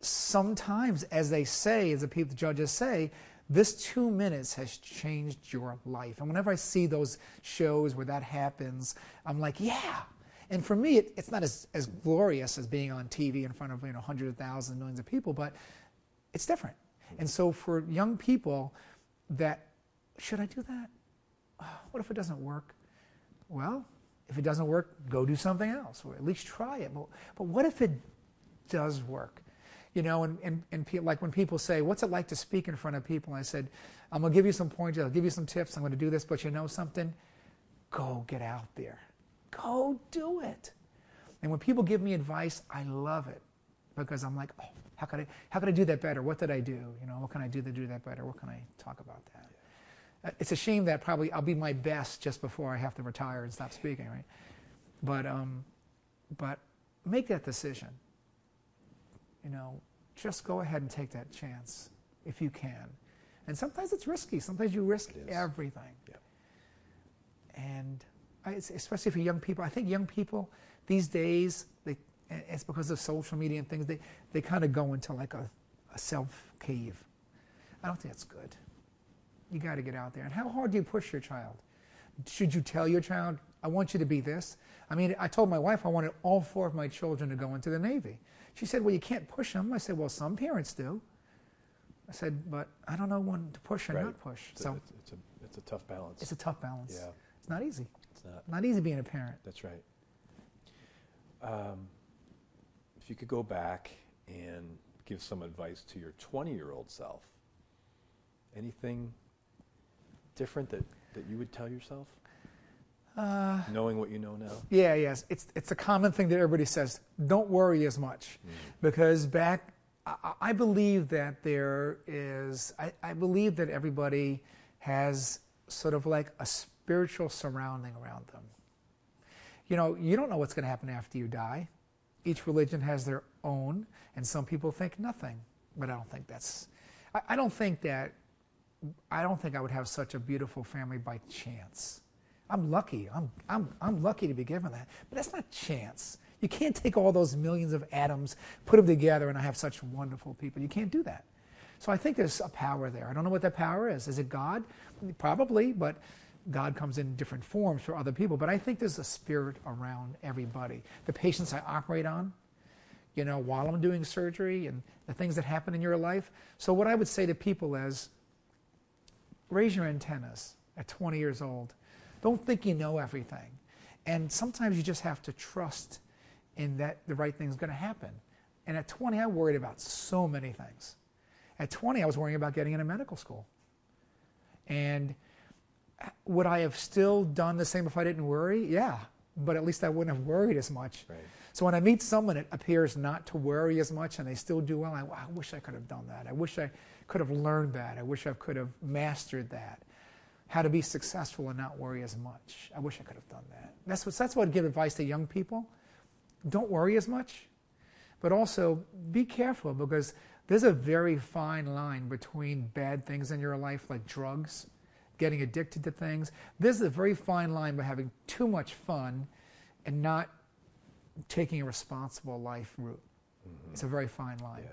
S1: sometimes, as they say, as the people the judges say, this two minutes has changed your life. And whenever I see those shows where that happens, I'm like, yeah. And for me, it, it's not as, as glorious as being on TV in front of you know hundreds of thousands, millions of people, but it's different. And so for young people, that should I do that? what if it doesn't work? Well, if it doesn't work, go do something else, or at least try it. But, but what if it does work? You know, and, and, and pe- like when people say, What's it like to speak in front of people? I said, I'm going to give you some pointers, I'll give you some tips, I'm going to do this, but you know something? Go get out there. Go do it. And when people give me advice, I love it because I'm like, Oh, how could I, how could I do that better? What did I do? You know, what can I do to do that better? What can I talk about that? Uh, it's a shame that probably I'll be my best just before I have to retire and stop speaking, right? But, um, but make that decision. You know, just go ahead and take that chance if you can. And sometimes it's risky. Sometimes you risk everything. Yep. And I, especially for young people, I think young people these days, they, it's because of social media and things, they, they kind of go into like a, a self cave. I don't think that's good. You got to get out there. And how hard do you push your child? Should you tell your child, I want you to be this? I mean, I told my wife I wanted all four of my children to go into the Navy. She said, Well, you can't push them. I said, Well, some parents do. I said, But I don't know when to push and right. not push.
S3: It's so a, it's, it's, a, it's a tough balance.
S1: It's a tough balance.
S3: Yeah.
S1: It's not easy.
S3: It's not.
S1: Not easy being a parent.
S3: That's right. Um, if you could go back and give some advice to your 20 year old self, anything different that, that you would tell yourself? Uh, Knowing what you know now?
S1: Yeah, yes. It's, it's a common thing that everybody says don't worry as much. Mm. Because back, I, I, believe that there is, I, I believe that everybody has sort of like a spiritual surrounding around them. You know, you don't know what's going to happen after you die. Each religion has their own, and some people think nothing. But I don't think that's, I, I don't think that, I don't think I would have such a beautiful family by chance. I'm lucky. I'm, I'm, I'm lucky to be given that. But that's not chance. You can't take all those millions of atoms, put them together, and I have such wonderful people. You can't do that. So I think there's a power there. I don't know what that power is. Is it God? Probably, but God comes in different forms for other people. But I think there's a spirit around everybody. The patients I operate on, you know, while I'm doing surgery and the things that happen in your life. So what I would say to people is raise your antennas at 20 years old don't think you know everything. And sometimes you just have to trust in that the right thing is going to happen. And at 20, I worried about so many things. At 20, I was worrying about getting into medical school. And uh, would I have still done the same if I didn't worry? Yeah, but at least I wouldn't have worried as much.
S3: Right.
S1: So when I meet someone that appears not to worry as much and they still do well, I, I wish I could have done that. I wish I could have learned that. I wish I could have mastered that how to be successful and not worry as much. I wish I could have done that. That's what, that's what I'd give advice to young people. Don't worry as much, but also be careful because there's a very fine line between bad things in your life, like drugs, getting addicted to things. There's a very fine line by having too much fun and not taking a responsible life route. Mm-hmm. It's a very fine line. Yeah.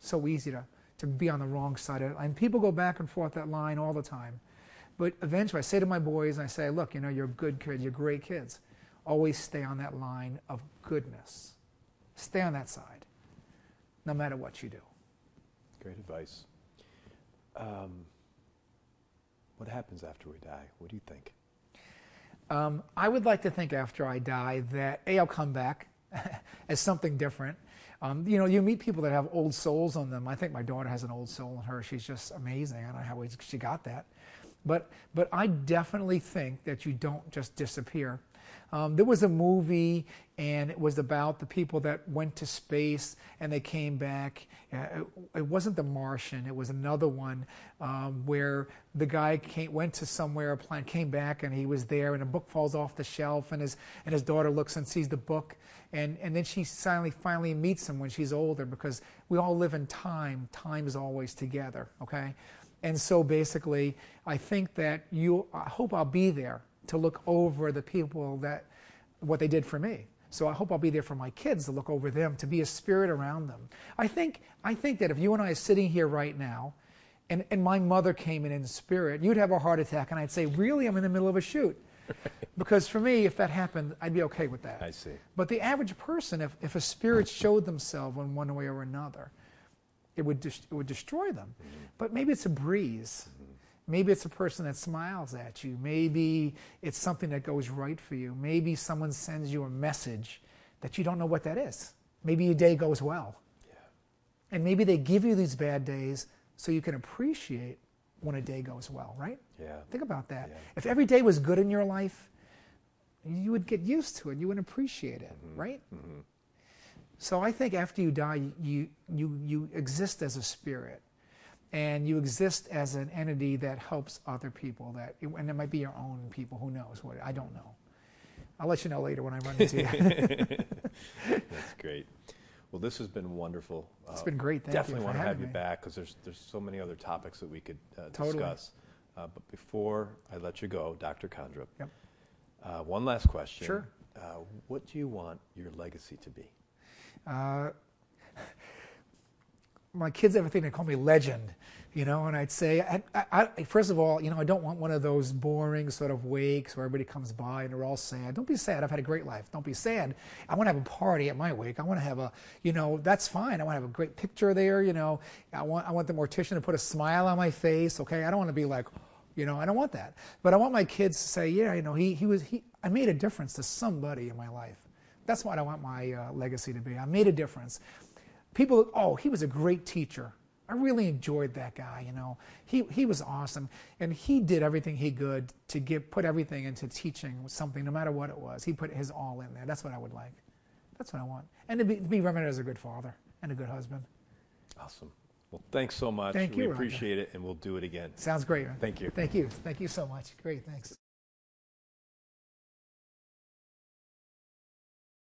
S1: So easy to, to be on the wrong side of it. And people go back and forth that line all the time. But eventually, I say to my boys, and I say, look, you know, you're good kids, you're great kids. Always stay on that line of goodness. Stay on that side, no matter what you do.
S3: Great advice. Um, what happens after we die? What do you think?
S1: Um, I would like to think after I die that A, I'll come back as something different. Um, you know, you meet people that have old souls on them. I think my daughter has an old soul in her. She's just amazing. I don't know how she got that. But, but I definitely think that you don't just disappear. Um, there was a movie, and it was about the people that went to space and they came back. Uh, it, it wasn't The Martian; it was another one um, where the guy came, went to somewhere, a planet, came back, and he was there, and a book falls off the shelf, and his and his daughter looks and sees the book, and and then she finally finally meets him when she's older because we all live in time. Time is always together. Okay. And so basically, I think that you, I hope I'll be there to look over the people that, what they did for me. So I hope I'll be there for my kids to look over them, to be a spirit around them. I think, I think that if you and I are sitting here right now, and, and my mother came in in spirit, you'd have a heart attack, and I'd say, Really? I'm in the middle of a shoot. because for me, if that happened, I'd be okay with that.
S3: I see.
S1: But the average person, if, if a spirit showed themselves in one way or another, it would, it would destroy them. Mm-hmm. But maybe it's a breeze. Mm-hmm. Maybe it's a person that smiles at you. Maybe it's something that goes right for you. Maybe someone sends you a message that you don't know what that is. Maybe your day goes well. Yeah. And maybe they give you these bad days so you can appreciate when a day goes well, right?
S3: Yeah.
S1: Think about that.
S3: Yeah.
S1: If every day was good in your life, you would get used to it. You would appreciate it, mm-hmm. right? Mm-hmm. So I think after you die, you, you, you exist as a spirit. And you exist as an entity that helps other people. That, and it might be your own people. Who knows what? I don't know. I'll let you know later when I run into
S3: you. That's great. Well, this has been wonderful.
S1: It's uh, been great. Thank
S3: definitely
S1: you
S3: want to have
S1: me.
S3: you back because there's there's so many other topics that we could uh,
S1: totally.
S3: discuss. Uh, but before I let you go, Dr. Kondrup,
S1: yep.
S3: Uh, one last question.
S1: Sure.
S3: Uh, what do you want your legacy to be?
S1: My kids have a thing they call me legend, you know, and I'd say, I, I, I, first of all, you know, I don't want one of those boring sort of wakes where everybody comes by and they're all sad. Don't be sad. I've had a great life. Don't be sad. I want to have a party at my wake. I want to have a, you know, that's fine. I want to have a great picture there. You know, I want, I want the mortician to put a smile on my face. Okay, I don't want to be like, you know, I don't want that. But I want my kids to say, yeah, you know, he, he was, he, I made a difference to somebody in my life. That's what I want my uh, legacy to be. I made a difference. People, oh, he was a great teacher. I really enjoyed that guy, you know. He, he was awesome. And he did everything he could to give, put everything into teaching something, no matter what it was. He put his all in there. That's what I would like. That's what I want. And to be, to be remembered as a good father and a good husband.
S3: Awesome. Well, thanks so much.
S1: Thank
S3: we
S1: you.
S3: appreciate it, and we'll do it again.
S1: Sounds great.
S3: Thank you.
S1: Thank you. Thank you so much. Great. Thanks.